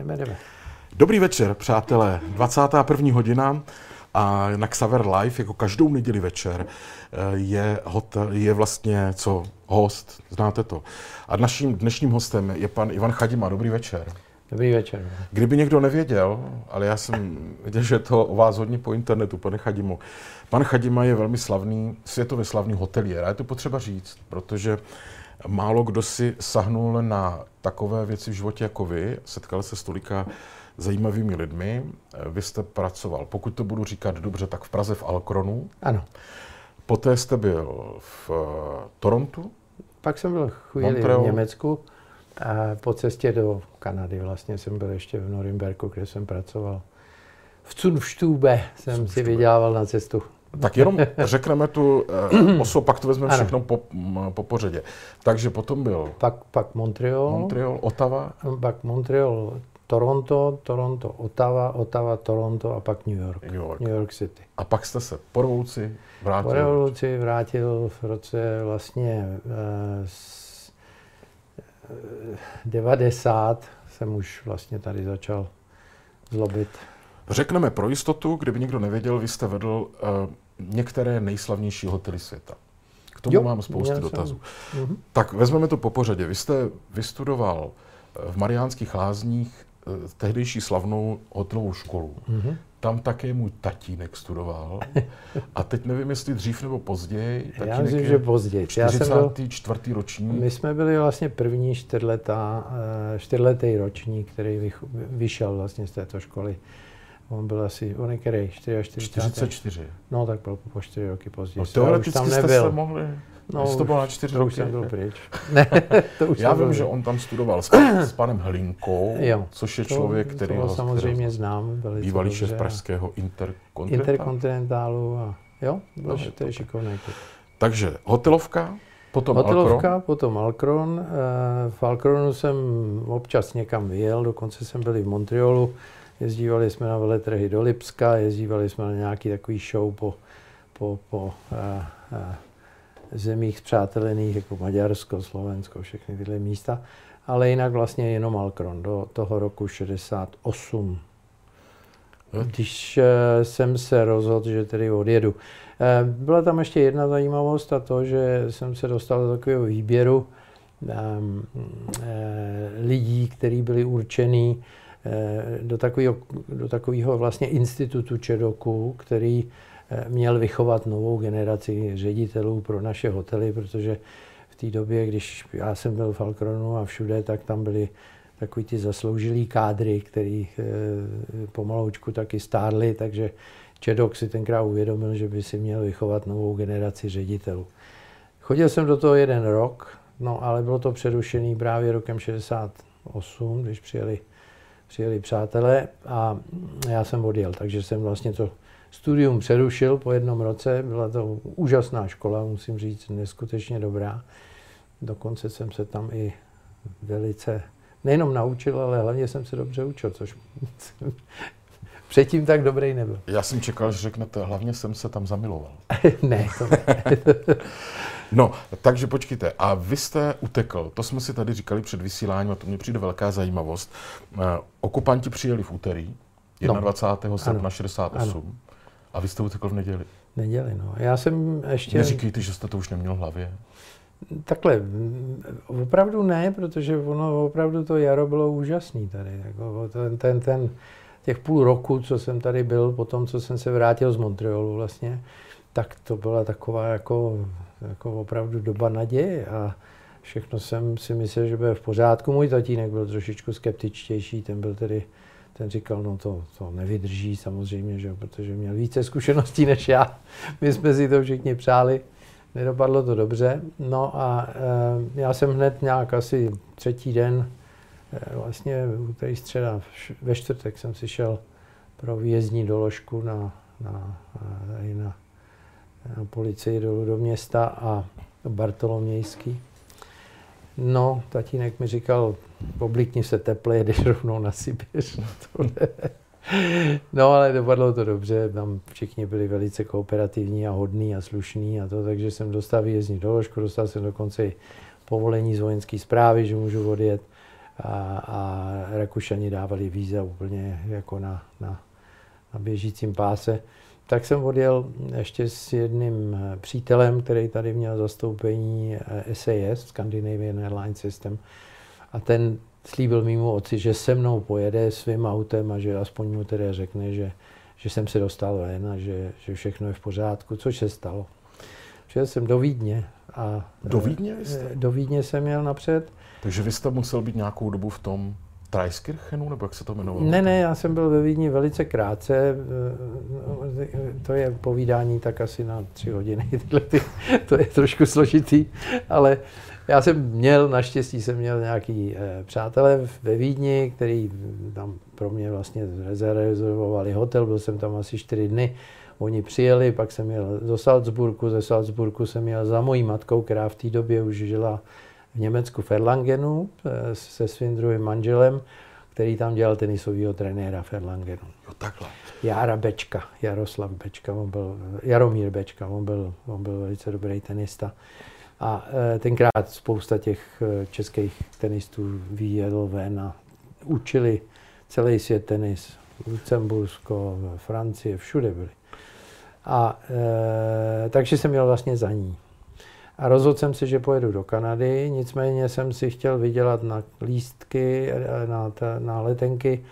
Jdeme, jdeme. Dobrý večer, přátelé. 21. hodina a na Xaver Live, jako každou neděli večer, je, hotel, je vlastně co? Host, znáte to. A naším dnešním hostem je pan Ivan Chadima. Dobrý večer. Dobrý večer. Kdyby někdo nevěděl, ale já jsem věděl, že to o vás hodně po internetu, pane Chadimu. Pan Chadima je velmi slavný, světově slavný hotelier. A je to potřeba říct, protože málo kdo si sahnul na takové věci v životě jako vy. Setkal se s tolika zajímavými lidmi. Vy jste pracoval, pokud to budu říkat dobře, tak v Praze v Alkronu. Ano. Poté jste byl v eh, Torontu. Pak jsem byl chvíli Montreal. v Německu a po cestě do Kanady vlastně jsem byl ještě v Norimberku, kde jsem pracoval. V Cunftube jsem si Zunftube. vydělával na cestu. Tak jenom řekneme tu eh, osobu, pak to vezmeme všechno po, m, po pořadě. Takže potom byl Pak, pak Montreal, Montreal, Ottawa, pak Montreal, Toronto, Toronto, Ottawa, Ottawa, Toronto a pak New York. New York. New York City. A pak jste se po revoluci Po vrátil. revoluci vrátil v roce vlastně eh, s- eh, 90 jsem už vlastně tady začal zlobit. Řekneme pro jistotu, kdyby někdo nevěděl, vy jste vedl uh, některé nejslavnější hotely světa. K tomu Jo, mám jsem- dotazů. Mhm. Tak vezmeme to po pořadě. Vy jste vystudoval eh, v Mariánských lázních eh, tehdejší slavnou hotelovou školu. Mhm. Tam také můj tatínek studoval. A teď nevím, jestli dřív nebo později. Já Tatínek myslím, je že později. Já jsem byl, 44. ročník. my jsme byli vlastně první čtyřletá, eh, čtyřletý ročník, který vyšel vlastně z této školy. On byl asi, on je který, 44. 44. No tak byl po čtyři roky později. No, teoreticky tam jste nebyl. se mohli... No, to bylo na čtyři to už roky. jsem byl pryč. Ne, to už Já vím, byl že on tam studoval s, s panem Hlinkou, Jo. což je To- člověk, který to ho samozřejmě znám velice bývalý šéf pražského Intercontinentalu. Interkontinentálu a jo, byl, No, to je to šikovný. Takže hotelovka, potom Hotelovka, Alcron. potom Alcron. Eh, V Alcronu jsem občas někam vyjel, dokonce jsem byl i v Montrealu. Jezdívali jsme na veletrhy do Lipska, jezdívali jsme na nějaký takový show po, po, po eh, eh, zemích zpřátelených, jako Maďarsko, Slovensko, všechny tyhle místa. Ale jinak vlastně jenom Alcron do toho roku 68. Jo. Když eh, jsem se rozhodl, že tedy odjedu. Byla tam ještě jedna zajímavost a to, že jsem se dostal do takového výběru ehm, eh, lidí, kteří byli určený do takového, do takového vlastně institutu Čedoku, který eh, měl vychovat novou generaci ředitelů pro naše hotely, protože v té době, když já jsem byl v Alkronu a všude, tak tam byli takový ty zasloužilý kádry, který eh, pomaloučku taky stárli, takže Čedok si tenkrát uvědomil, že by si měl vychovat novou generaci ředitelů. Chodil jsem do toho jeden rok, no ale bylo to přerušený právě rokem 68, když přijeli, přijeli přátelé a já jsem odjel, takže jsem vlastně to studium přerušil po jednom roce. Byla to úžasná škola, musím říct, neskutečně dobrá. Dokonce jsem se tam i velice nejenom naučil, ale hlavně jsem se dobře učil, což předtím tak dobrý nebyl. Já jsem čekal, že řeknete, hlavně jsem se tam zamiloval. ne, to ne. No, takže počkejte. A vy jste utekl, to jsme si tady říkali před vysíláním, a to mě přijde velká zajímavost. Eh, Okupanti přijeli v úterý, No. 21. srpna Ano. 68. A vy jste utekl v neděli. Neděli, no. Já jsem ještě... Neříkejte, že jste to už neměl v hlavě. Takhle, opravdu ne, protože ono opravdu to jaro bylo úžasný tady. Jako ten, ten, ten, těch půl roku, co jsem tady byl, po tom, co jsem se vrátil z Montrealu vlastně, tak to byla taková jako, jako opravdu doba naděje a všechno jsem si myslel, že bude v pořádku. Můj tatínek byl trošičku skeptičtější, ten byl tedy, ten říkal, no to, to nevydrží samozřejmě, že, protože měl více zkušeností než já. My jsme si to všichni přáli. Nedopadlo to dobře. No a e, já jsem hned nějak asi třetí den, e, vlastně úterý středa, ve čtvrtek jsem si šel pro výjezdní doložku na, na, tady na, na policii dolů do města a Bartolomějský. No, tatínek mi říkal, oblikni se teple, jedeš rovnou na Sibiř. Ne. No, ale dopadlo to dobře, tam všichni byli velice kooperativní a hodní a slušní a to, takže jsem dostal výjezdní doložku, dostal jsem dokonce i povolení z vojenské zprávy, že můžu odjet. a, a Rakušani dávali víza úplně jako na, na, na běžícím páse. Tak jsem odjel ještě s jedním přítelem, který tady měl zastoupení SAS, Scandinavian Airline System, a ten slíbil mimo otci, že se mnou pojede svým autem a že aspoň mu tedy řekne, že, že jsem se dostal ven a že, že všechno je v pořádku, což se stalo. Přijel jsem do Vídně. A, do Vídně jste? Eh, do Vídně jsem měl napřed. Takže vy jste musel být nějakou dobu v tom Treiskirchenu, nebo jak se to jmenovalo? Ne, ne, já jsem byl ve Vídni velice krátce. Eh, to je povídání tak asi na tři hodiny. to je trošku složitý, ale já jsem měl, naštěstí jsem měl nějaký eh, přátelé ve Vídni, který tam pro mě vlastně rezervovali hotel, byl jsem tam asi čtyři dny. Oni přijeli, pak jsem jel do Salzburgu, ze Salzburgu jsem jel za mojí matkou, která v té době už žila v Německu v Erlangenu eh, se svým druhým manželem, který tam dělal tenisového trenéra v Erlangenu. Jo, takhle. Jara Bečka, Jaroslav Bečka, on byl, Jaromír Bečka, on byl, on byl velice dobrý tenista. A e, tenkrát spousta těch e, českých tenistů vyjel ven a učili celý svět tenis. Lucembursko, Francie, všude byli. A e, takže jsem měl vlastně za ní. A rozhodl jsem si, že pojedu do Kanady, nicméně jsem si chtěl vydělat na lístky, na, na letenky.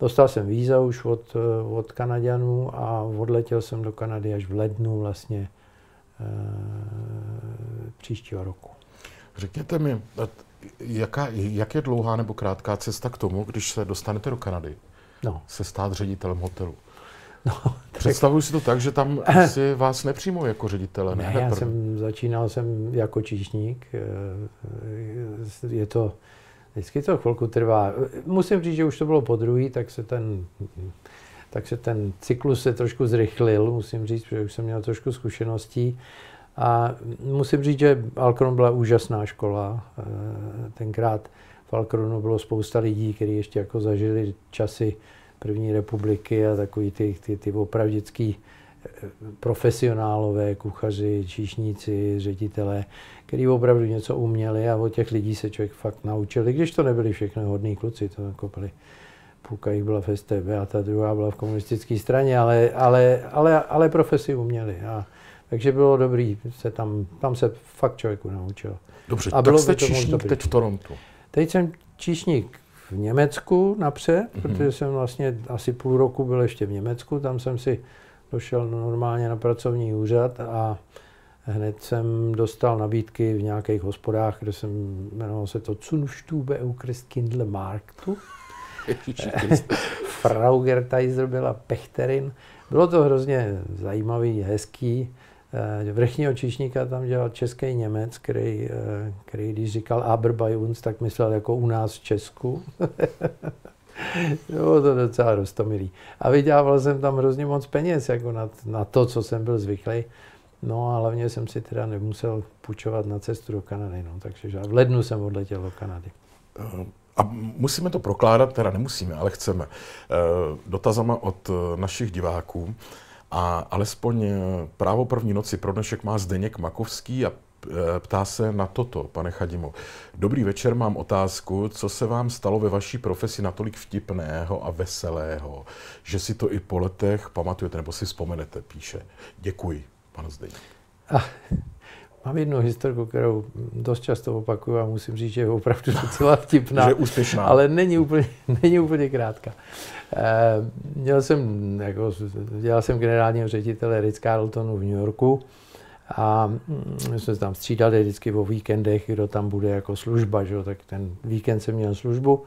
Dostal jsem víza už od, od Kanaďanů a odletěl jsem do Kanady až v lednu vlastně příštího roku. Řekněte mi, jaká, jak je dlouhá nebo krátká cesta k tomu, když se dostanete do Kanady, no. se stát ředitelem hotelu? No, tak... Představuji si to tak, že tam si vás nepřijmou jako ředitele. Ne, ne já jsem začínal jsem jako číšník. Eh, je to, vždycky to chvilku trvá. Musím říct, že už to bylo po druhý, tak se ten tak se ten cyklus se trošku zrychlil, musím říct, protože už jsem měl trošku zkušeností. A musím říct, že Alkron byla úžasná škola. Eh, tenkrát v Alkronu bylo spousta lidí, kteří ještě jako zažili časy první republiky a takový ty, ty, ty opravdický eh, profesionálové, kuchaři, číšníci, ředitelé, kteří opravdu něco uměli a od těch lidí se člověk fakt naučil, i když to nebyli všechny hodní kluci, to jako byli půlka jich byla v STB a ta druhá byla v komunistické straně, ale, ale, ale, ale profesi uměli. A, takže bylo dobrý, se tam, tam se fakt člověku naučil. Dobře, a bylo tak jste číšník teď v Torontu. Teď jsem číšník v Německu napřed, mm-hmm. protože jsem vlastně asi půl roku byl ještě v Německu, tam jsem si došel normálně na pracovní úřad a hned jsem dostal nabídky v nějakých hospodách, kde jsem jmenoval se to Zunstube Euchristskindle Marktu. Fraugerteiser byla Pechterin. Bylo to hrozně zajímavý, hezký. Eh, vrchního číšníka tam dělal český Němec, který, eh, který když říkal Aber bei uns, tak myslel jako u nás v Česku. Bylo to docela rostomilý. A vydělával jsem tam hrozně moc peněz jako na, na to, co jsem byl zvyklý. No a hlavně jsem si teda nemusel půjčovat na cestu do Kanady. No, takže v lednu jsem odletěl do Kanady. Eh, a musíme to prokládat, teda nemusíme, ale chceme, dotazama od našich diváků. A alespoň eh, právo první noci pro dnešek má Zdeněk Makovský a eh, ptá se na toto, pane Chadimo. Dobrý večer, mám otázku, co se vám stalo ve vaší profesi natolik vtipného a veselého, že si to i po letech pamatujete nebo si vzpomenete, píše. Děkuji, pan Zdeněk. Ah, mám jednu historku, kterou dost často opakuju a musím říct, že je opravdu docela vtipná. že je úspěšná. Ale není úplně, není úplně krátká. Eh, měl jsem, jako, dělal jsem generálního ředitele Ritz Carltonu v New Yorku a mm, my jsme se tam střídali vždycky o víkendech, kdo tam bude jako služba, že? tak ten víkend jsem měl službu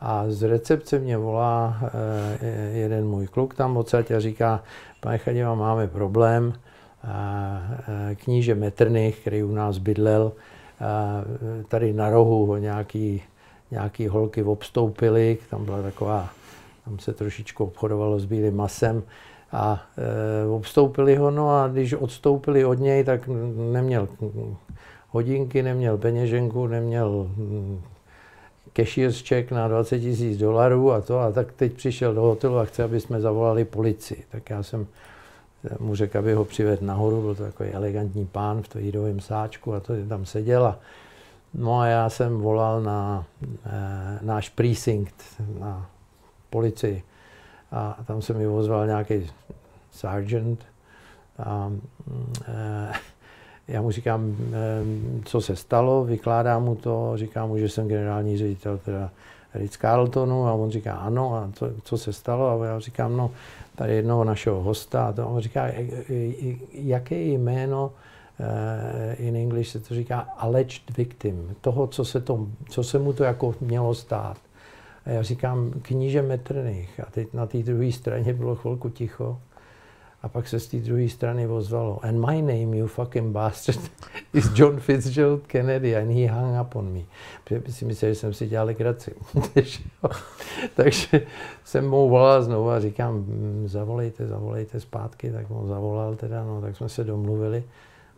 a z recepce mě volá eh, jeden můj kluk tam odsaď a říká, pane Chadiva, máme problém, kníže Metrnych, který u nás bydlel, tady na rohu ho nějaký, nějaký holky obstoupili, tam byla taková tam se trošičku obchodovalo s bílým masem a e, obstoupili ho, no a když odstoupili od něj, tak neměl hodinky, neměl peněženku, neměl cashier's check na 20 tisíc dolarů a to, a tak teď přišel do hotelu a chce, aby jsme zavolali policii. Tak já jsem mu řekl, aby ho přivedl nahoru, byl to takový elegantní pán v jídovém sáčku a to tam seděl No a já jsem volal na e, náš precinct, na policii. A tam se mi ozval nějaký sergeant. A, e, já mu říkám, e, co se stalo, vykládám mu to, říkám mu, že jsem generální ředitel teda Ritz Carltonu a on říká ano a to, co se stalo? A já říkám, no tady jednoho našeho hosta. A to on říká, jaké jméno uh, in English se to říká alleged victim, toho, co se, to, co se mu to jako mělo stát. A já říkám kníže Metternich. A teď na té druhé straně bylo chvilku ticho a pak se z té druhé strany ozvalo and my name, you fucking bastard, is John Fitzgerald Kennedy and he hung up on me. Protože si myslel, že jsem si dělal legraci. Takže jsem mu volal znovu a říkám, mm, zavolejte, zavolejte zpátky, tak mu zavolal teda, no, tak jsme se domluvili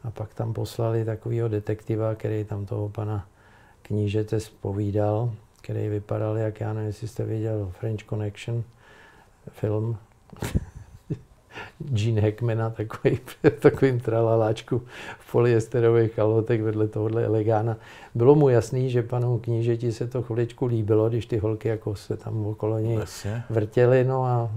a pak tam poslali takového detektiva, který tam toho pana knížete spovídal, který vypadal, jak já nevím, jestli jste viděl French Connection film. Gene Hackmana, takový, takovým tralaláčku v polyesterových kalhotech vedle tohohle elegána. Bylo mu jasný, že panu knížeti se to chviličku líbilo, když ty holky jako se tam okolo něj vrtěly, no a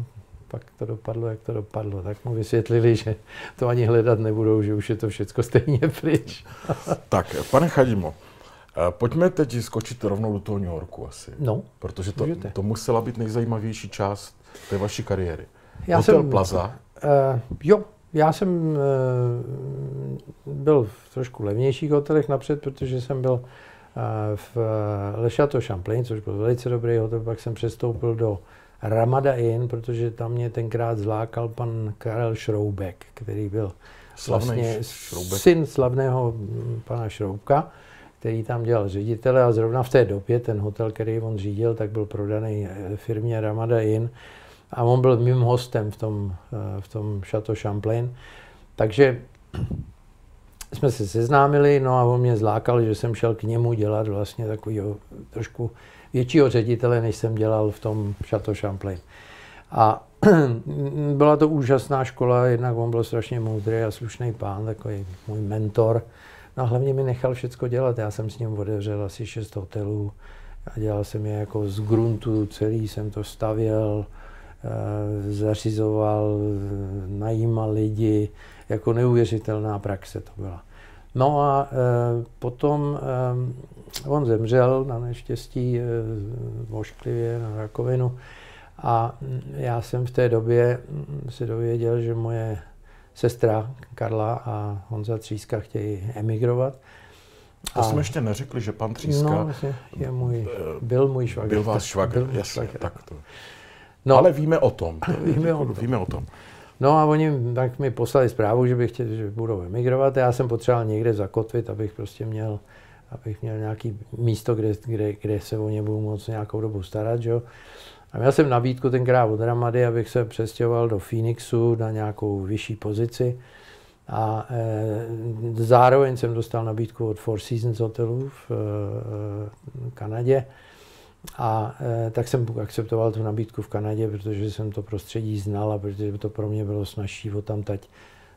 pak to dopadlo, jak to dopadlo. Tak mu vysvětlili, že to ani hledat nebudou, že už je to všechno stejně pryč. tak, pane Chadimo, eh, Pojďme teď skočit rovnou do toho New Yorku asi. No, Protože to, to musela být nejzajímavější část té vaší kariéry. Já Hotel jsem, Plaza. Uh, jo, já jsem uh, byl v trošku levnějších hotelech napřed, protože jsem byl uh, v Le Chateau Champlain, což byl velice dobrý hotel, pak jsem přestoupil do Ramada Inn, protože tam mě tenkrát zlákal pan Karel Šroubek, který byl Slavný vlastně šroubek. syn slavného mm, pana Šroubka, který tam dělal ředitele a zrovna v té době ten hotel, který on řídil, tak byl prodaný firmě Ramada Inn a on byl mým hostem v tom, eh, v tom Chateau Champlain. Takže jsme se seznámili, no a on mě zlákal, že jsem šel k němu dělat vlastně takového trošku většího ředitele, než jsem dělal v tom Chateau Champlain. A byla to úžasná škola, jednak on byl strašně moudrý a slušný pán, takový můj mentor. No a hlavně mi nechal všechno dělat. Já jsem s ním otevřel asi šest hotelů. A dělal jsem je jako z gruntu, celý jsem to stavěl, zařizoval, najímal lidi, jako neuvěřitelná praxe to byla. No a e, potom e, on zemřel na neštěstí vošklivě na rakovinu a já jsem v té době se dověděl, že moje sestra Karla a Honza Tříska chtějí emigrovat. To a, jsme ještě neřekli, že pan Tříska no, je můj, byl můj švagr. Byl váš švagr, jasně, tak to. No, ale víme o tom. víme, o tom. víme o tom. No a oni tak mi poslali zprávu, že bych chtěli, že budou emigrovat. Já jsem potřeboval někde zakotvit, abych prostě měl, abych měl nějaký místo, kde, kde, kde se o ně budu moc nějakou dobu starat. Že? A měl jsem nabídku tenkrát od Ramady, abych se přestěhoval do Phoenixu na nějakou vyšší pozici. A e, zároveň jsem dostal nabídku od Four Seasons hotelu v e, Kanadě a e, tak jsem akceptoval tu nabídku v Kanadě, protože jsem to prostředí znal a protože to pro mě bylo snažší o tam tať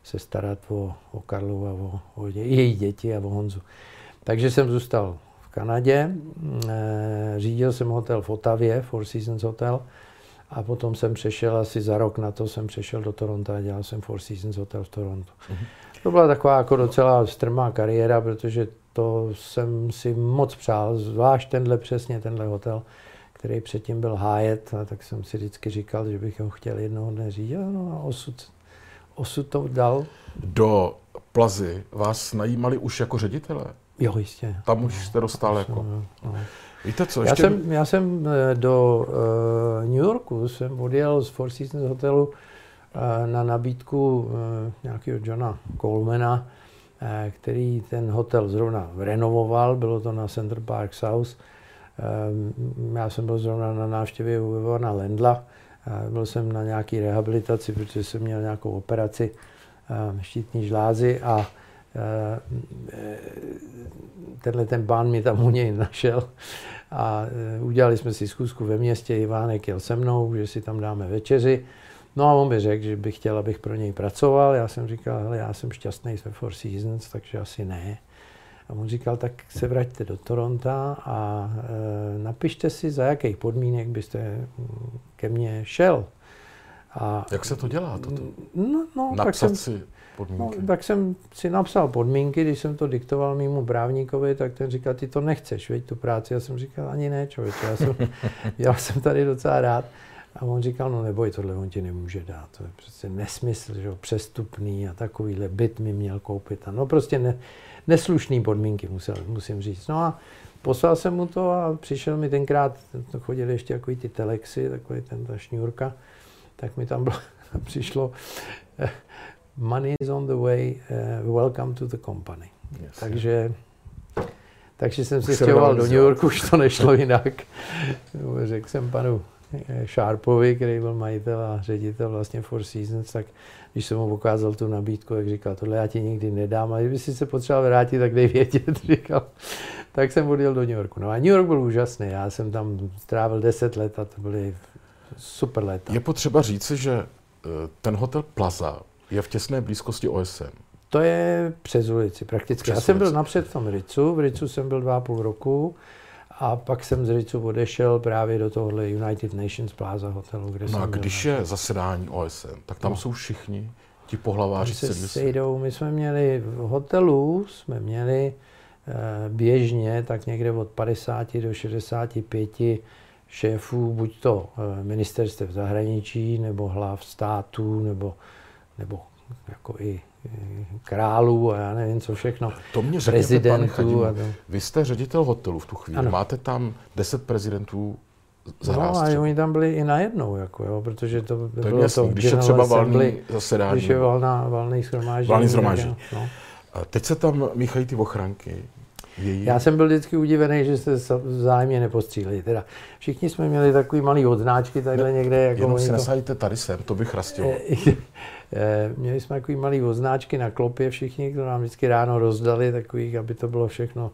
se starat o, o Karlu a o, o dě, její děti a o Honzu. Takže jsem zůstal v Kanadě, e, řídil jsem hotel v Otavě, Four Seasons Hotel, a potom jsem přešel asi za rok na to, jsem přešel do Toronto a dělal jsem Four Seasons Hotel v Toronto. Mm-hmm. To byla taková jako docela strmá kariéra, protože to jsem si moc přál, zvlášť tenhle přesně, tenhle hotel, který předtím byl Hyatt, a tak jsem si vždycky říkal, že bych ho chtěl jednoho dne řídit, no a osud, osud to dal. Do Plazy vás najímali už jako ředitele? Jo, jistě. Tam už jste dostal jako... No, no. Víte co, ještě... Já jsem, já jsem eh, do uh, New Yorku jsem odjel z Four Seasons hotelu uh, na nabídku uh, nějakého Johna Colemana, který ten hotel zrovna renovoval, bylo to na Center Park South. Eh, já jsem byl zrovna na návštěvě u Ivana Lendla, eh, byl jsem na nějaký rehabilitaci, protože jsem měl nějakou operaci štítní žlázy a tenhle ten pán mi tam u něj našel a udělali jsme si zkusku ve městě, Ivánek jel se mnou, že si tam dáme večeři No a on mi řekl, že bych chtěl, abych pro něj pracoval. Já jsem říkal, hele, já jsem šťastný ve Four Seasons, takže asi ne. A on říkal, tak se vraťte do Toronto a e, napište si, za jakých podmínek byste ke mně šel. A, Jak se to dělá? Toto? No, no, Napsat tak jsem, si podmínky? No, tak jsem si napsal podmínky, když jsem to diktoval mimo právníkovi, tak ten říkal, ty to nechceš, veď tu práci. Já jsem říkal, ani ne, člověče, já jsem, já jsem tady docela rád. A on říkal, no neboj, tohle on ti nemůže dát, to je prostě nesmysl, že jo, přestupný a takovýhle byt mi měl koupit. A no prostě ne, neslušný podmínky, musel, musím říct. No a poslal jsem mu to a přišel mi tenkrát, to chodili ještě takový ty telexy, takový ten ta šňůrka, tak mi tam bylo, přišlo eh, money is on the way, uh, welcome to the company. Yes. Takže, takže jsem se stěhoval do New Yorku, už to nešlo jinak. Řekl jsem panu Sharpovi, který byl majitel a ředitel vlastně Four Seasons, tak když jsem mu ukázal tu nabídku, jak říkal, tohle já ti nikdy nedám, a kdyby si se potřeboval vrátit, tak dej vědět, říkal. Tak jsem odjel do New Yorku. No a New York byl úžasný, já jsem tam strávil 10 let a to byly super léta. Je potřeba říci, že eh, ten hotel Plaza je v těsné blízkosti OSN. To je přes ulici prakticky. Přes Já jsem byl napřed v tom Ricu, v Ricu jsem byl dva a půl roku a pak jsem z Ricu odešel právě do tohohle United Nations Plaza hotelu, kde no jsem a když je zasedání OSN, tak tam no. jsou všichni ti pohlaváři se sejdou. My jsme měli v hotelu, jsme měli eh, běžně tak někde od 50 do 65 šéfů, buď to eh, ministerstev zahraničí, nebo hlav států, nebo nebo jako i králů a já nevím co všechno, to mě řekněte, prezidentů. A to... Vy jste ředitel hotelu v tu chvíli, ano. máte tam deset prezidentů No a oni tam byli i najednou, jako jo, protože to, to bylo jasný, to když je třeba valný zasedání. Když je valná, valný schromáždění. Valný schromáždění. No. A teď se tam míchají ty ochranky. Její... Já jsem byl vždycky udivený, že se vzájemně nepostříleli. Teda všichni jsme měli takový malý odznáčky takhle ne, někde. Jako jenom si to... nasadíte tady sem, to bych rastil. Eh, měli jsme takový malý odznáčky na klopě všichni, kdo nám vždycky ráno rozdali, takových, aby to bylo všechno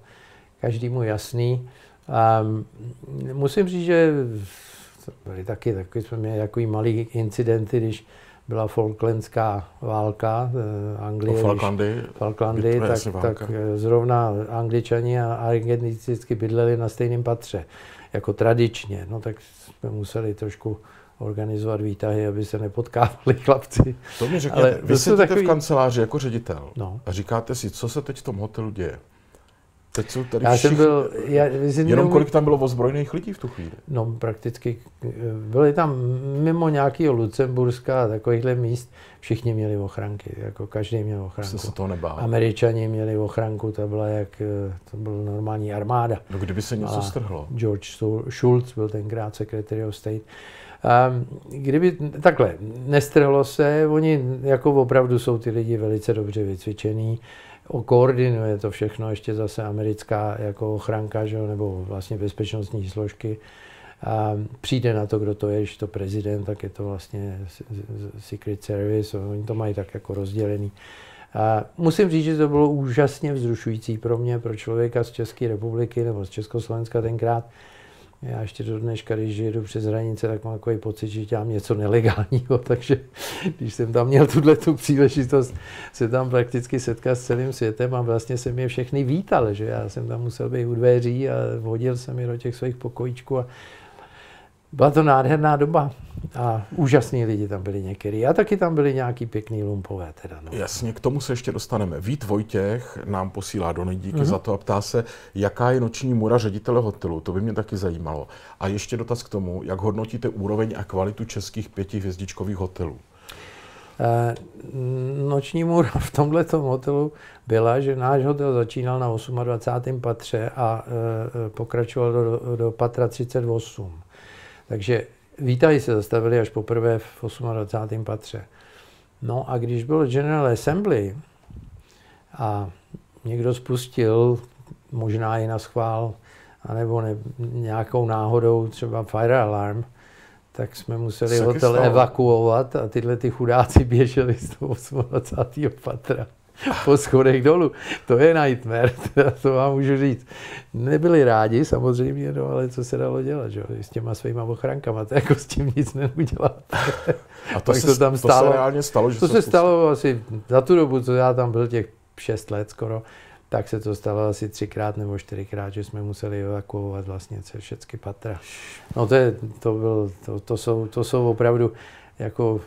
každému jasný. A musím říct, že byly taky takový, jsme měli takový malý incidenty, když byla Falklandská válka, eh, Anglie, Falklandy, Falklandy tak, tak eh, zrovna Angličani a Argentici vždycky bydleli na stejném patře, jako tradičně. No tak jsme museli trošku organizovat výtahy, aby se nepotkávali chlapci. To mi řekněte, Ale vy sedíte takový... v kanceláři jako ředitel no. a říkáte si, co se teď v tom hotelu děje. Teď jsou tady já jsem byl, já, jenom neumí... kolik tam bylo ozbrojených lidí v tu chvíli? No prakticky, byli tam mimo nějakého Lucemburska a takovýchhle míst, všichni měli ochranky, jako každý měl ochranku. se toho nebál. Američani měli ochranku, to byla jak, to byl normální armáda. No kdyby se něco a strhlo. George Schultz byl tenkrát Secretary of State. A kdyby takhle, nestrhlo se, oni jako opravdu jsou ty lidi velice dobře vycvičený, koordinuje to všechno ještě zase americká jako ochranka, že, nebo vlastně bezpečnostní složky. A přijde na to, kdo to je, když to prezident, tak je to vlastně Secret Service, oni to mají tak jako rozdělený. A musím říct, že to bylo úžasně vzrušující pro mě, pro člověka z České republiky nebo z Československa tenkrát, já ještě do dneška, když jedu přes hranice, tak mám takový pocit, že dělám něco nelegálního, takže když jsem tam měl tuhle tu příležitost se tam prakticky setkat s celým světem a vlastně jsem je všechny vítal, že já jsem tam musel být u dveří a vodil jsem je do těch svých pokojíčků a byla to nádherná doba a úžasní lidi tam byli některý. A taky tam byli nějaký pěkný lumpové. Teda, no. Jasně, k tomu se ještě dostaneme. Vít Vojtěch nám posílá do díky mm-hmm. za to a ptá se, jaká je noční můra ředitele hotelu. To by mě taky zajímalo. A ještě dotaz k tomu, jak hodnotíte úroveň a kvalitu českých pětihvězdičkových hotelů? E, noční můra v tomhle hotelu byla, že náš hotel začínal na 28. patře a e, pokračoval do, do patra 38. Takže výtahy se zastavily až poprvé v 28. patře. No a když byl General Assembly a někdo spustil, možná i na schvál, anebo ne, nějakou náhodou třeba fire alarm, tak jsme museli hotel stalo? evakuovat a tyhle ty chudáci běželi z toho 28. patra po schodech dolů. To je nightmare, to vám můžu říct. Nebyli rádi samozřejmě, no, ale co se dalo dělat, že? s těma svýma ochrankama, to jako s tím nic neudělat. A to, se, to tam stálo, to se reálně stalo? Že to se stalo asi za tu dobu, co já tam byl, těch šest let skoro, tak se to stalo asi třikrát nebo čtyřikrát, že jsme museli evakuovat vlastně všechny patra. No to, je, to, byl, to, to, jsou, to jsou opravdu jako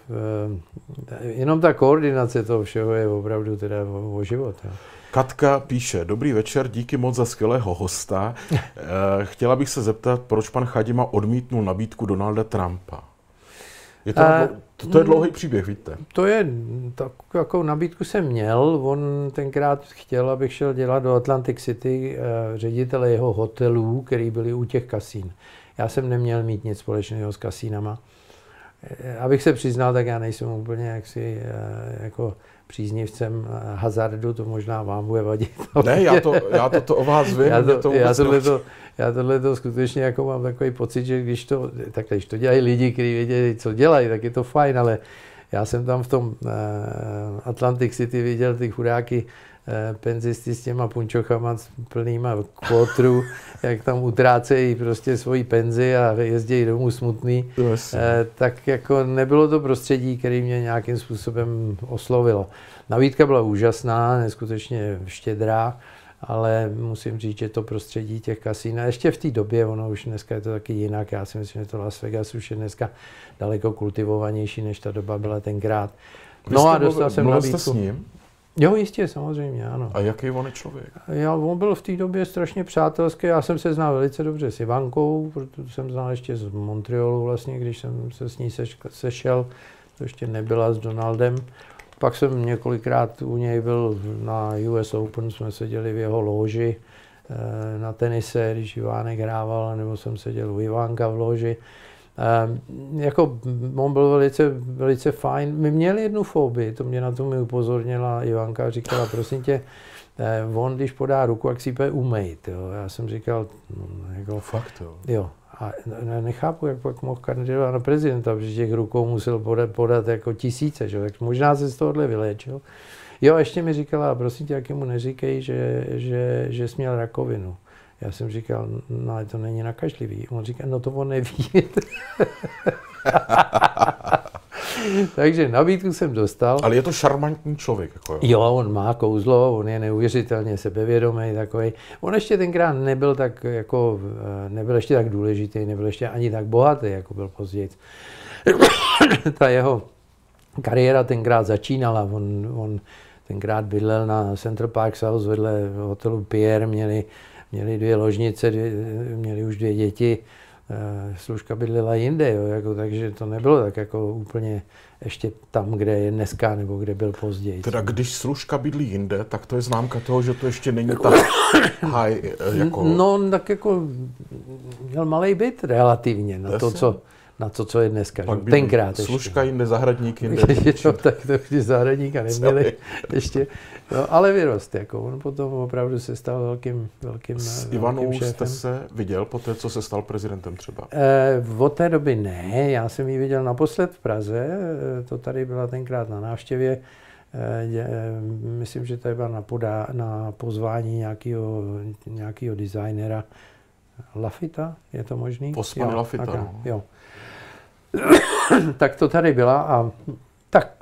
eh, jenom ta koordinace toho všeho je opravdu teda o, o život. Jo. Katka píše, dobrý večer, díky moc za skvělého hosta. Eh, chtěla bych se zeptat, proč pan Chadima odmítnul nabídku Donalda Trumpa. Je to, a, to, to je dlouhý příběh, víte? To je, takovou nabídku jsem měl. On tenkrát chtěl, abych šel dělat do Atlantic City eh, ředitele jeho hotelů, který byli u těch kasín. Já jsem neměl mít nic společného s kasínama. Eh, abych se přiznal, tak já nejsem úplně jaksi jako příznivcem hazardu, to možná vám bude vadit. Ne, já to, já to, to o vás vím. Já, to, to já, tohle to, já tohle to skutečně jako mám takový pocit, že když to, tak když to dělají lidi, kteří vědí, co dělají, tak je to fajn, ale já jsem tam v tom uh, Atlantic City viděl ty chudáky, Eh, penzisty s těma punčochama plnýma kvotru, jak tam utrácejí prostě svoji penzi a jezdí domů smutný, eh, tak jako nebylo to prostředí, které mě nějakým způsobem oslovilo. Navídka byla úžasná, neskutečně štědrá, ale musím říct, že to prostředí těch kasín, a ještě v té době, ono už dneska je to taky jinak, já si myslím, že to Las Vegas už je dneska daleko kultivovanější, než ta doba byla tenkrát. No a dostal jsem nabídku. s ním? Jo, jistě, samozřejmě, ano. A jaký on je člověk? Já, on byl v té době strašně přátelský. Já jsem se znal velice dobře s Ivankou, protože jsem znal ještě z Montrealu vlastně, když jsem se s ní seš, sešel. To ještě nebyla s Donaldem. Pak jsem několikrát u něj byl na US Open, jsme seděli v jeho loži eh, na tenise, když Ivánek hrával, nebo jsem seděl u Ivánka v loži. Um, jako on byl velice, velice fajn. My měli jednu fobii, to mě na to mi upozornila Ivanka, říkala, prosím tě, eh, on když podá ruku, jak si umejt. Jo. Já jsem říkal, no, jako, fakt jo. jo. A nechápu, jak pak mohl kandidovat na prezidenta, protože těch rukou musel podat, podat jako tisíce, že? tak možná se z tohohle vyléčil. Jo, ještě mi říkala, prosím tě, jak mu neříkej, že, že, že jsi měl rakovinu. Já jsem říkal, no ale to není nakažlivý. On říká, no to on neví. Takže nabídku jsem dostal. Ale je to šarmantní člověk. Jako jo. jo, on má kouzlo, on je neuvěřitelně sebevědomý takový. On ještě tenkrát nebyl tak jako, eh, nebyl ještě tak důležitý, nebyl ještě ani tak bohatý, jako byl později. Ta jeho kariéra tenkrát začínala, on, on tenkrát bydlel na Central Park South vedle hotelu Pierre, měli měli dvě ložnice, dvě, měli už dvě děti, eh, služka bydlela jinde, jo, jako, takže to nebylo tak jako úplně ještě tam, kde je dneska, nebo kde byl později. Teda když služka bydlí jinde, tak to je známka toho, že to ještě není tak high, eh, jako... No, tak jako měl malý byt relativně na to, co na to, co je dneska. Pak že? Tenkrát Služka jinde, zahradník jinde. jo, tak to když zahradníka neměli ještě. No, ale vyrost, jako on potom opravdu se stal velkým, velkým S velkým Ivanou šéfem. jste se viděl po té, co se stal prezidentem třeba? E, od té doby ne, já jsem ji viděl naposled v Praze, eh, to tady byla tenkrát na návštěvě. E, myslím, že to byla na, podá, na pozvání nějakého, nějakého designera. Lafita, je to možný? Posmany Lafita, no. jo. tak to tady byla a tak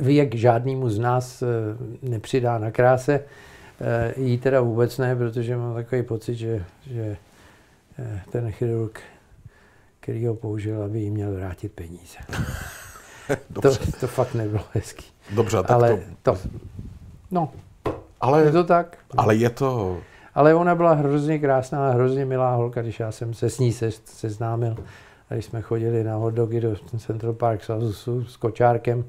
věk žádnému z nás eh, nepřidá na kráse. Eh, jí teda vůbec ne, protože mám takový pocit, že, že eh, ten chirurg, který ho použil, aby jí měl vrátit peníze. to, to fakt nebylo hezký. Dobře, tak ale to... to no, ale, je to tak. Ale je to... Ale ona byla hrozně krásná, hrozně milá holka, když já jsem se s ní se, seznámil. A když jsme chodili na hot dogy do Central Park s, s kočárkem,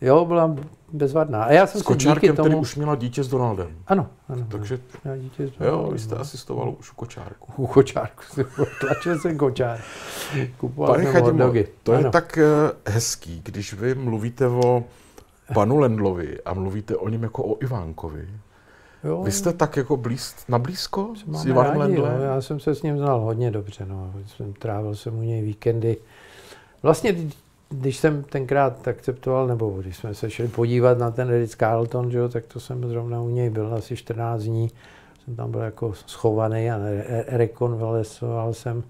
Jo, byla bezvadná. A já jsem s kočárkem, tomu... který už měla dítě s Donaldem. Ano, ano. Takže, měla dítě s Donaldem. Jo, vy jste asistoval už u kočárku. U kočárku, tlačil jsem kočár. Kupoval Pane Chadimo, to ano. je tak eh, hezký, když vy mluvíte o panu Lendlovi a mluvíte o něm jako o Ivánkovi. Jo. Vy jste tak jako blíz, na blízko s Ivanem Lendlem? Já jsem se s ním znal hodně dobře. No. Jsem, trávil jsem u něj víkendy. Vlastně když jsem tenkrát akceptoval, nebo když jsme se šli podívat na ten Ritz Carlton, že, tak to jsem zrovna u něj byl asi 14 dní. Jsem tam byl jako schovaný a rekonvalesoval jsem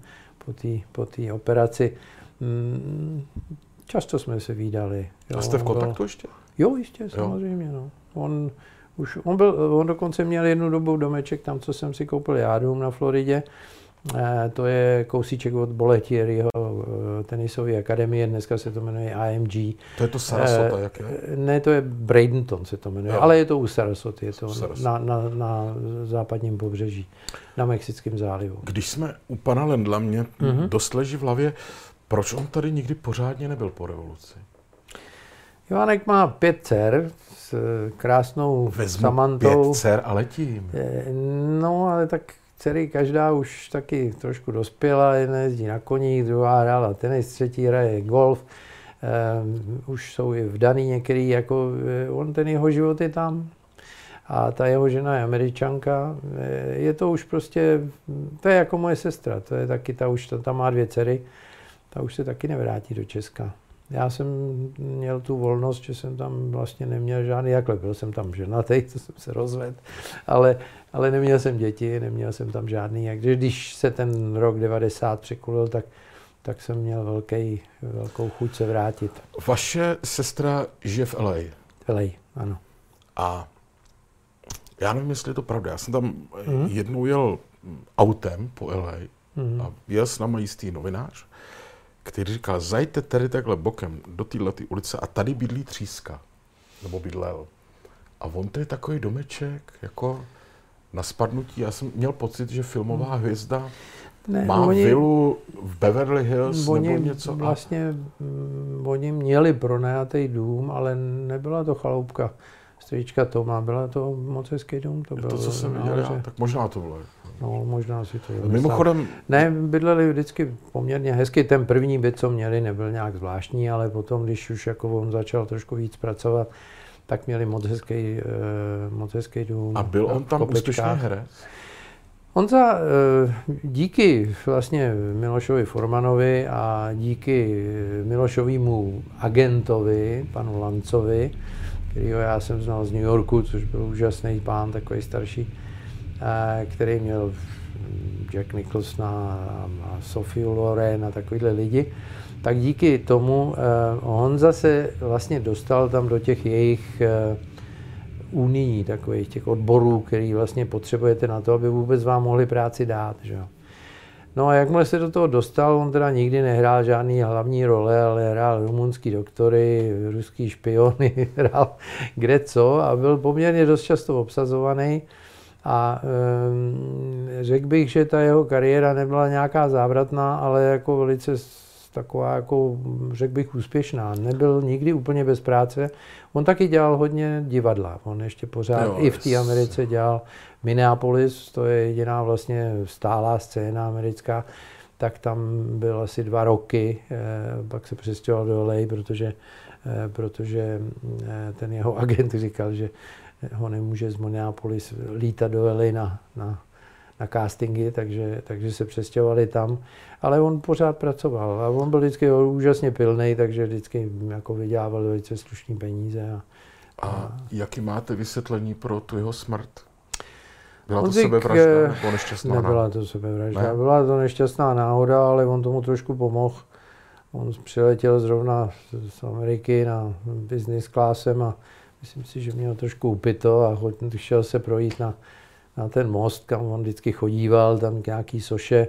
po té po operaci. Mm, často jsme se výdali. Jo, a jste v kontaktu byl... ještě? Jo, jistě, samozřejmě. Jo. No. On Už on, byl, on dokonce měl jednu dobu domeček tam, co jsem si koupil já dům na Floridě. E, to je kousíček od Boletieriho e, tenisové akademie, dneska se to jmenuje IMG. To je to Sarasota, e, jak je? Ne, to je Bradenton se to jmenuje, jo. ale je to u Sarasoty, je to Sarasota. na, na, na západním pobřeží, na Mexickém zálivu. Když jsme u pana Lendla, mě mm-hmm. dost leží v hlavě, proč on tady nikdy pořádně nebyl po revoluci? Ivánek má pět dcer s krásnou Vezmu Samantou. pět dcer a letím. No, ale tak dcery každá už taky trošku dospěla, jedna jezdí na koních, druhá hrála tenis, třetí hraje golf. Um, už jsou i vdaný některý, jako on ten jeho život je tam. A ta jeho žena je američanka. Je to už prostě, to je jako moje sestra, to je taky, ta už, ta, ta má dvě dcery, ta už se taky nevrátí do Česka. Já jsem měl tu volnost, že jsem tam vlastně neměl žádný, jakhle byl jsem tam ženatý, to jsem se rozvedl, ale, ale neměl jsem děti, neměl jsem tam žádný. A když, když se ten rok 90 překulil, tak, tak jsem měl velký, velkou chuť se vrátit. Vaše sestra žije v LA. V LA, ano. A já nevím, jestli je to pravda. Já jsem tam mm-hmm. jednou jel autem po LA mm-hmm. a jel s náma jistý novinář který říkal, zajďte tady takhle bokem do téhle ulice a tady bydlí tříska, nebo bydlel. A on to je takový domeček, jako na spadnutí. Já jsem měl pocit, že filmová hmm. hvězda ne, má oni, vilu v Beverly Hills oni nebo něco. Vlastně a... Mm, oni měli pronajatý dům, ale nebyla to chaloupka strýčka Toma, byla to moc hezký dům. To, bylo to co jsem viděl já, tak možná to bylo. No, možná si to Mimochodem... Ne, bydleli vždycky poměrně hezky. Ten první byt, co měli, nebyl nějak zvláštní, ale potom, když už jako on začal trošku víc pracovat, tak měli moc hezký, eh, moc hezký dům. A byl on tam úspěšný herec? za eh, díky vlastně Milošovi Formanovi a díky Milošovému agentovi, panu Lancovi, kterýho já jsem znal z New Yorku, což byl úžasný pán, takový starší, který měl Jack Nicholson a Sophie Loren a takovýhle lidi, tak díky tomu eh, Honza se vlastně dostal tam do těch jejich eh, unii, takových těch odborů, který vlastně potřebujete na to, aby vůbec vám mohli práci dát. Že? No a jakmile se do toho dostal, on teda nikdy nehrál žádný hlavní role, ale hrál rumunský doktory, ruský špiony, hrál kde co a byl poměrně dost často obsazovaný. A e, řekl bych, že ta jeho kariéra nebyla nějaká závratná, ale jako velice taková, jako řekl bych, úspěšná. Nebyl nikdy úplně bez práce. On taky dělal hodně divadla. On ještě pořád jo, i v té Americe dělal Minneapolis, to je jediná vlastně stálá scéna americká, tak tam byl asi dva roky, e, pak se přestěhoval do LA, protože, e, protože ten jeho agent říkal, že ho nemůže z Minneapolis lítat do LA na, na, na castingy, takže, takže se přestěhovali tam. Ale on pořád pracoval a on byl vždycky úžasně pilný, takže vždycky jako vydělával velice slušné peníze. A, a, a jaký máte vysvětlení pro tu jeho smrt? Byla to sebevražda eh, nebo nešťastná Nebyla to sebevražda, ne? byla to nešťastná náhoda, ale on tomu trošku pomohl. On přiletěl zrovna z Ameriky na business classem a myslím si, že měl trošku upito a šel se projít na, na ten most, kam on vždycky chodíval, tam nějaký soše,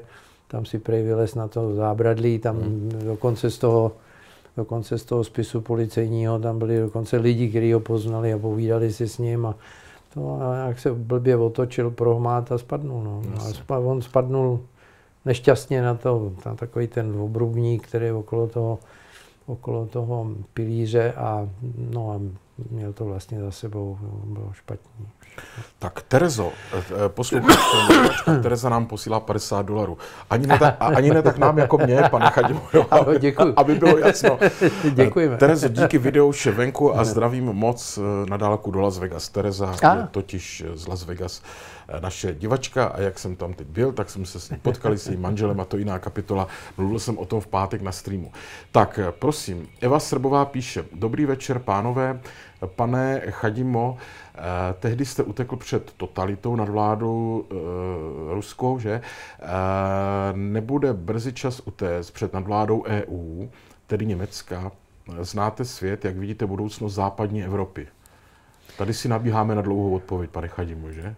tam si prej vylez na to zábradlí, tam hmm. dokonce z toho dokonce z toho spisu policejního, tam byli dokonce lidi, kteří ho poznali a povídali si s ním a to a jak se blbě otočil, prohmát a spadnul. No. A on spadnul nešťastně na, to, na takový ten obrubník, který je okolo toho, okolo toho pilíře a, no a měl to vlastně za sebou, bylo špatný. Tak Terezo, eh, poslouchejte, Tereza nám posílá 50 dolarů. Ani ne, tak, ani ne tak nám jako mě, pane Chadimo, aby, děkuji. aby bylo jasno. Děkujeme. Terezo, díky videu venku a zdravím moc eh, na dálku do Las Vegas. Tereza a. je totiž z Las Vegas eh, naše divačka a jak jsem tam teď byl, tak jsme se s ní potkali s jejím manželem a to jiná kapitola. Mluvil jsem o tom v pátek na streamu. Tak prosím, Eva Srbová píše, dobrý večer pánové, pane Chadimo, Eh, tehdy jste utekl před totalitou nad vládou e, ruskou, že? E, nebude brzy čas utéct před nadvládou EU, tedy Německa. Znáte svět, jak vidíte budoucnost západní Evropy? Tady si nabíháme na dlouhou odpověď, pane Chadimu, že?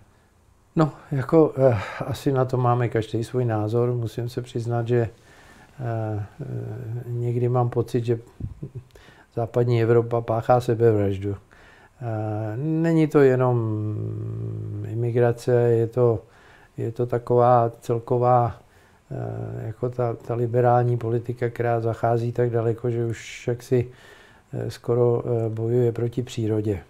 No, jako eh, asi na to máme každý svůj názor. Musím se přiznat, že eh, eh, někdy mám pocit, že západní Evropa páchá sebevraždu. Eh, není to jenom imigrace, je to, je to taková celková eh, jako ta, ta liberální politika, která zachází tak daleko, že už jaksi eh, skoro bojuje proti přírodě.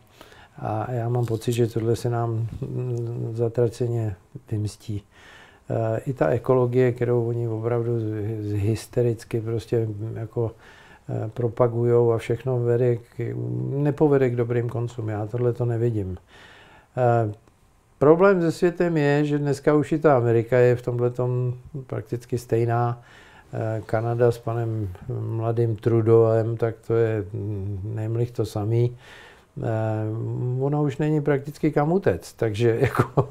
A já mám pocit, že tohle se nám mm, zatraceně vymstí. I ta ekologie, kterou oni opravdu hystericky prostě jako propagují a všechno vede k, nepovede k dobrým koncům. Já tohle to nevidím. Problém se světem je, že dneska už i ta Amerika je v tomhle prakticky stejná. Kanada s panem mladým Trudovem, tak to je nemlich to samý. Uh, ono už není prakticky kam utec, takže jako...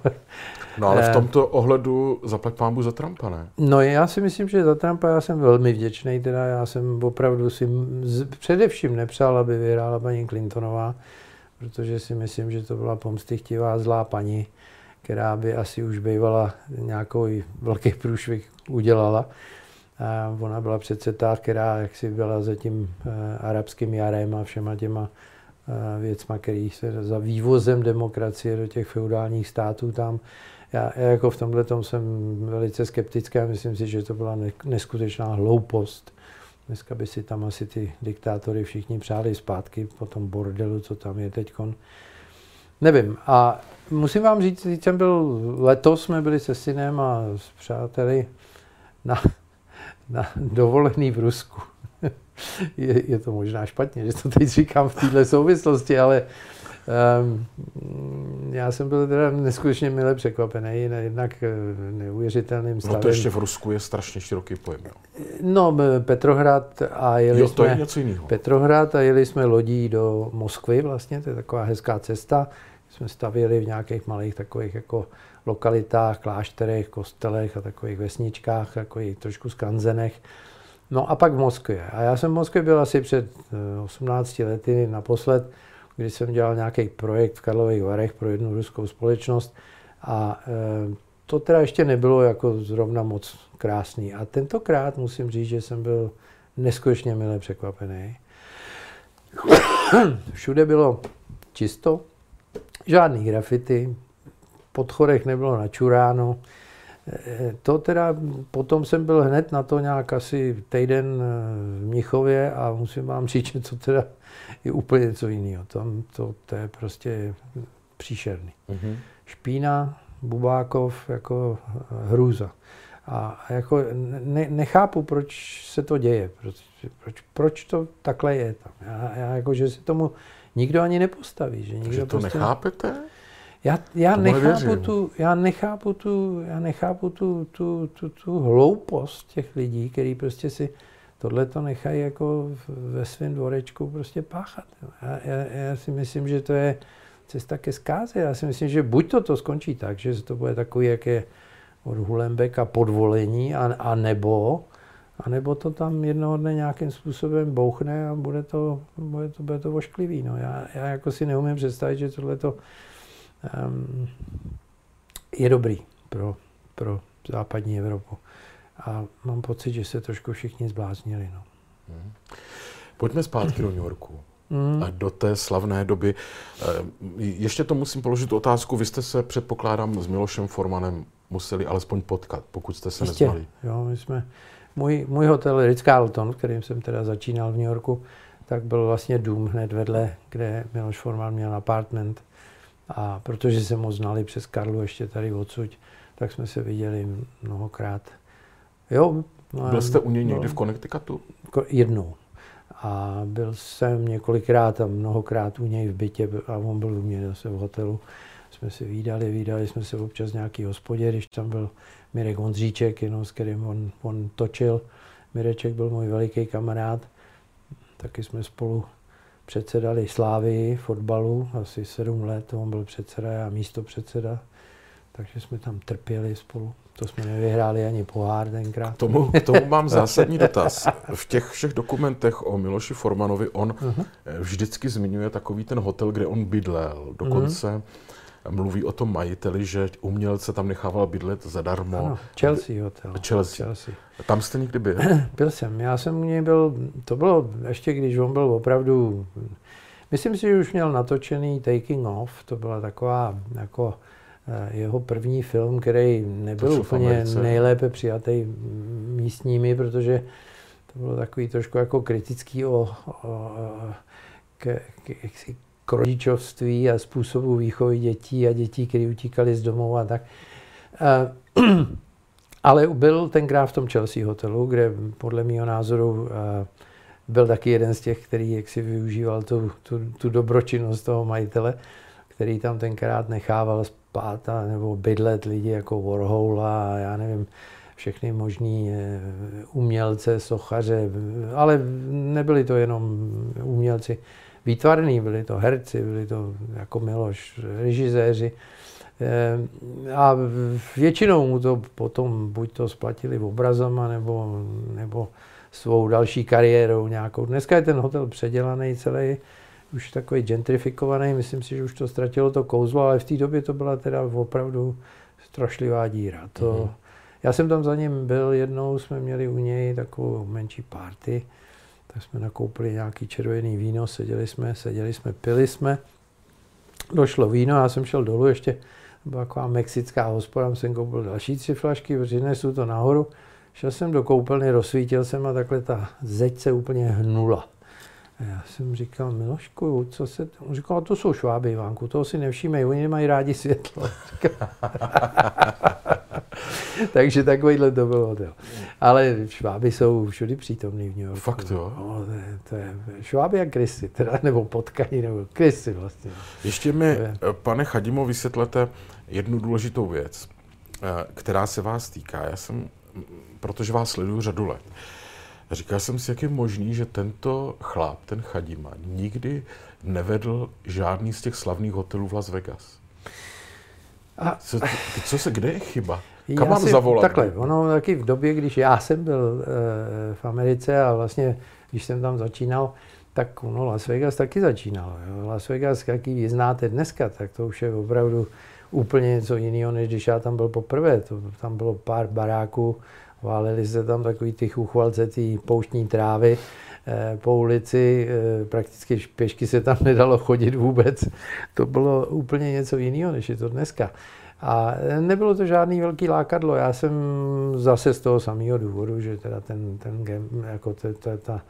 no ale v eh, tomto ohledu zaplať pámbu za Trumpa, ne? No já si myslím, že za Trumpa já jsem velmi vděčný, teda já jsem opravdu si především nepřál, aby vyhrála paní Clintonová, protože si myslím, že to byla pomstychtivá zlá paní, která by asi už bývala nějakou velký průšvih udělala. A ona byla přece ta, která jaksi byla za tím uh, arabským jarem a všema těma Eh, věcma, který se za vývozem demokracie do těch feudálních států tam. Já, já jako v tomhle tom jsem velice skeptický a myslím si, že to byla neskutečná hloupost. Dneska by si tam asi ty diktátory všichni přáli zpátky po tom bordelu, co tam je teď. Nevím. A musím vám říct, když jsem byl letos, jsme byli se synem a s přáteli na, na dovolený v Rusku je, je to možná špatně, že to teď říkám v této souvislosti, ale um, já jsem byl teda neskutečně milé překvapený, jednak eh, neuvěřitelným stavem. No to ještě v Rusku je strašně široký pojem. Jo. No, Petrohrad a jeli jo, to jsme, je něco jiného. Petrohrad a jeli jsme lodí do Moskvy vlastně, to je taková hezká cesta. Jsme stavěli v nějakých malých takových jako lokalitách, klášterech, kostelech a takových vesničkách, takových trošku skanzenech. No a pak v Moskvě. A já jsem v Moskvě byl asi před 18 eh, lety naposled, když jsem dělal nějaký projekt v Karlových Varech pro jednu ruskou společnost a e, to teda ještě nebylo jako zrovna moc krásný. A tentokrát musím říct, že jsem byl neskutečně milé překvapený. Všude bylo čisto, žádný grafity, pod chorech nebylo načuráno, to teda, potom jsem byl hned na to nějak asi týden eh, v Mnichově a musím vám říct, že to teda je úplně něco jiného. Tam to, to je prostě příšerný. Mm-hmm. Špína, Bubákov, jako eh, hrůza. A jako ne, nechápu, proč se to děje, proč, proč, proč to takhle je tam. Já, já jako, že se tomu nikdo ani nepostaví. Že nikdo Takže to prostě... nechápete? Já, já, nechápu tu, já nechápu, tu, já nechápu tu, tu, tu, tu hloupost těch lidí, kteří prostě si tohle to nechají jako ve svém dvorečku prostě páchat. Já, já, já si myslím, že to je cesta ke zkáze. Já si myslím, že buď to, to skončí tak, že to bude takový, jak je od Hulembeka podvolení, a, a nebo, a nebo to tam jednoho dne nějakým způsobem bouchne a bude to, bude to, bude to ošklivý. No. Já, já jako si neumím představit, že tohle to um, je dobrý pro, pro západní Evropu. A mám pocit, že se trošku všichni zbláznili. No. Hmm. Pojďme zpátky do New Yorku. Hmm. A do té slavné doby. Ehm, ještě to musím položit otázku. Vy jste se, předpokládám, s Milošem Formanem museli alespoň potkat, pokud jste se Jistě. neznali. Jo, my jsme, můj, můj hotel Ritz-Carlton, kterým jsem teda začínal v New Yorku, tak byl vlastně dům hned vedle, kde Miloš Forman měl apartment. A protože jsme ho znali přes Karlu ještě tady odsud, tak jsme se viděli mnohokrát. Jo, no, byl jste u něj někdy no, v Connecticutu? Jednou. A byl jsem několikrát a mnohokrát u něj v bytě a on byl u mě zase v hotelu. Jsme se výdali, výdali jsme se občas v nějaký hospodě, když tam byl Mirek Ondříček, jenom s kterým on, on točil. Mireček byl můj veliký kamarád, taky jsme spolu předsedali Slávii fotbalu asi sedm let, on byl předseda a místo předseda. takže jsme tam trpěli spolu. To jsme nevyhráli ani pohár tenkrát. K tomu, k tomu mám zásadní dotaz. V těch všech dokumentech o Miloši Formanovi on uh-huh. vždycky zmiňuje takový ten hotel, kde on bydlel. Dokonce uh-huh. mluví o tom majiteli, že umělce tam nechával bydlet zadarmo. Ano, Chelsea hotel. Chelsea. Chelsea. Tam jste někdy byl? byl jsem. Já jsem u něj byl, to bylo ještě, když on byl opravdu, myslím si, že už měl natočený Taking Off, to byla taková jako jeho první film, který nebyl to úplně nejlépe přijatý místními, protože to bylo takový trošku jako kritický o, o k, k, k rodičovství a způsobu výchovy dětí a dětí, které utíkali z domů a tak. Ale byl tenkrát v tom Chelsea hotelu, kde podle mého názoru byl taky jeden z těch, který jaksi využíval tu, tu, tu dobročinnost toho majitele, který tam tenkrát nechával spát a, nebo bydlet lidi jako Warhol a já nevím, všechny možní eh, umělce, sochaře, ale nebyli to jenom umělci výtvarní, byli to herci, byli to jako Miloš, režiséři. Eh, a většinou mu to potom buď to splatili obrazama, nebo, nebo svou další kariérou nějakou. Dneska je ten hotel předělaný celý, už takový gentrifikovaný, myslím si, že už to ztratilo to kouzlo, ale v té době to byla teda opravdu strašlivá díra. To, mm-hmm. Já jsem tam za ním byl, jednou jsme měli u něj takovou menší party, tak jsme nakoupili nějaký červený víno, seděli jsme, seděli jsme, pili jsme, došlo víno, já jsem šel dolů ještě, byla taková mexická hospoda, jsem koupil další tři flašky, přinesu to nahoru, šel jsem do koupelny, rozsvítil jsem a takhle ta zeď se úplně hnula. A já jsem říkal, Milošku, co se... On říkal, to jsou šváby, Ivánku, toho si nevšímej, oni nemají rádi světlo. Takže takovýhle to bylo. To. Ale šváby jsou všudy přítomný v New Yorku. Fakt jo? No, to, je, to je šváby a krysy, teda, nebo potkaní, nebo krysy vlastně. Ještě mi, pane Chadimo, vysvětlete jednu důležitou věc, eh, která se vás týká. Já jsem, protože vás sleduju řadu let, Říkal jsem si, jak je možný, že tento chlap, ten Chadima, nikdy nevedl žádný z těch slavných hotelů v Las Vegas. A... Co, co se, kde je chyba? Kam mám zavolat? Takhle, ono taky v době, když já jsem byl e, v Americe a vlastně, když jsem tam začínal, tak ono Las Vegas taky začínalo. Jo. Las Vegas, jaký vy znáte dneska, tak to už je opravdu úplně něco jiného, než když já tam byl poprvé. To, tam bylo pár baráků, Váleli se tam takový ty chuchvalce, ty pouštní trávy eh, po ulici, eh, prakticky pěšky se tam nedalo chodit vůbec. To bylo úplně něco jiného, než je to dneska. A nebylo to žádný velký lákadlo. Já jsem zase z toho samého důvodu, že teda ten, ten jako ta, ta, ta,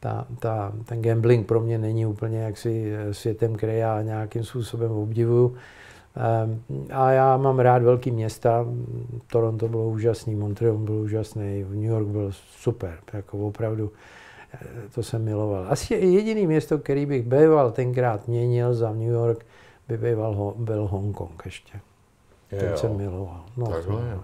ta, ta, ten gambling pro mě není úplně jaksi světem, který já nějakým způsobem obdivuju. Ehm, a já mám rád velký města. Toronto bylo úžasný, Montreal byl úžasný, New York byl super, jako opravdu eh, to jsem miloval. Asi jediný město, který bych býval tenkrát měnil za New York, by býval, byl Hongkong ještě. To jsem miloval. No, Takhle,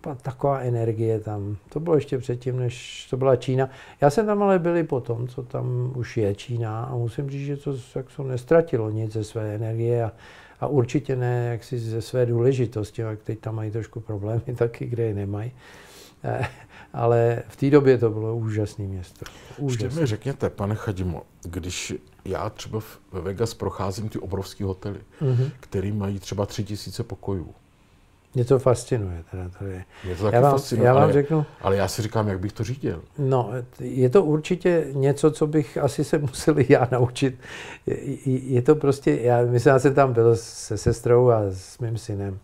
to, taková energie tam. To bylo ještě předtím, než to byla Čína. Já jsem tam ale byl i potom, co tam už je Čína a musím říct, že to jak to nestratilo nic ze své energie a a určitě ne jaksi ze své důležitosti, jak teď tam mají trošku problémy taky, kde je nemají. Eh, ale v té době to bylo úžasné město. Úžasný. Ještě mi řekněte, pane Chadimo, když já třeba ve Vegas procházím ty obrovské hotely, mm-hmm. které mají třeba tři tisíce pokojů, mě to fascinuje. Teda to je. Mě to taky já vám, fascinuje, já vám ale, řeknu, ale já si říkám, jak bych to řídil. No, je to určitě něco, co bych asi se musel já naučit. Je to prostě, já myslím, já jsem tam byl se sestrou a s mým synem.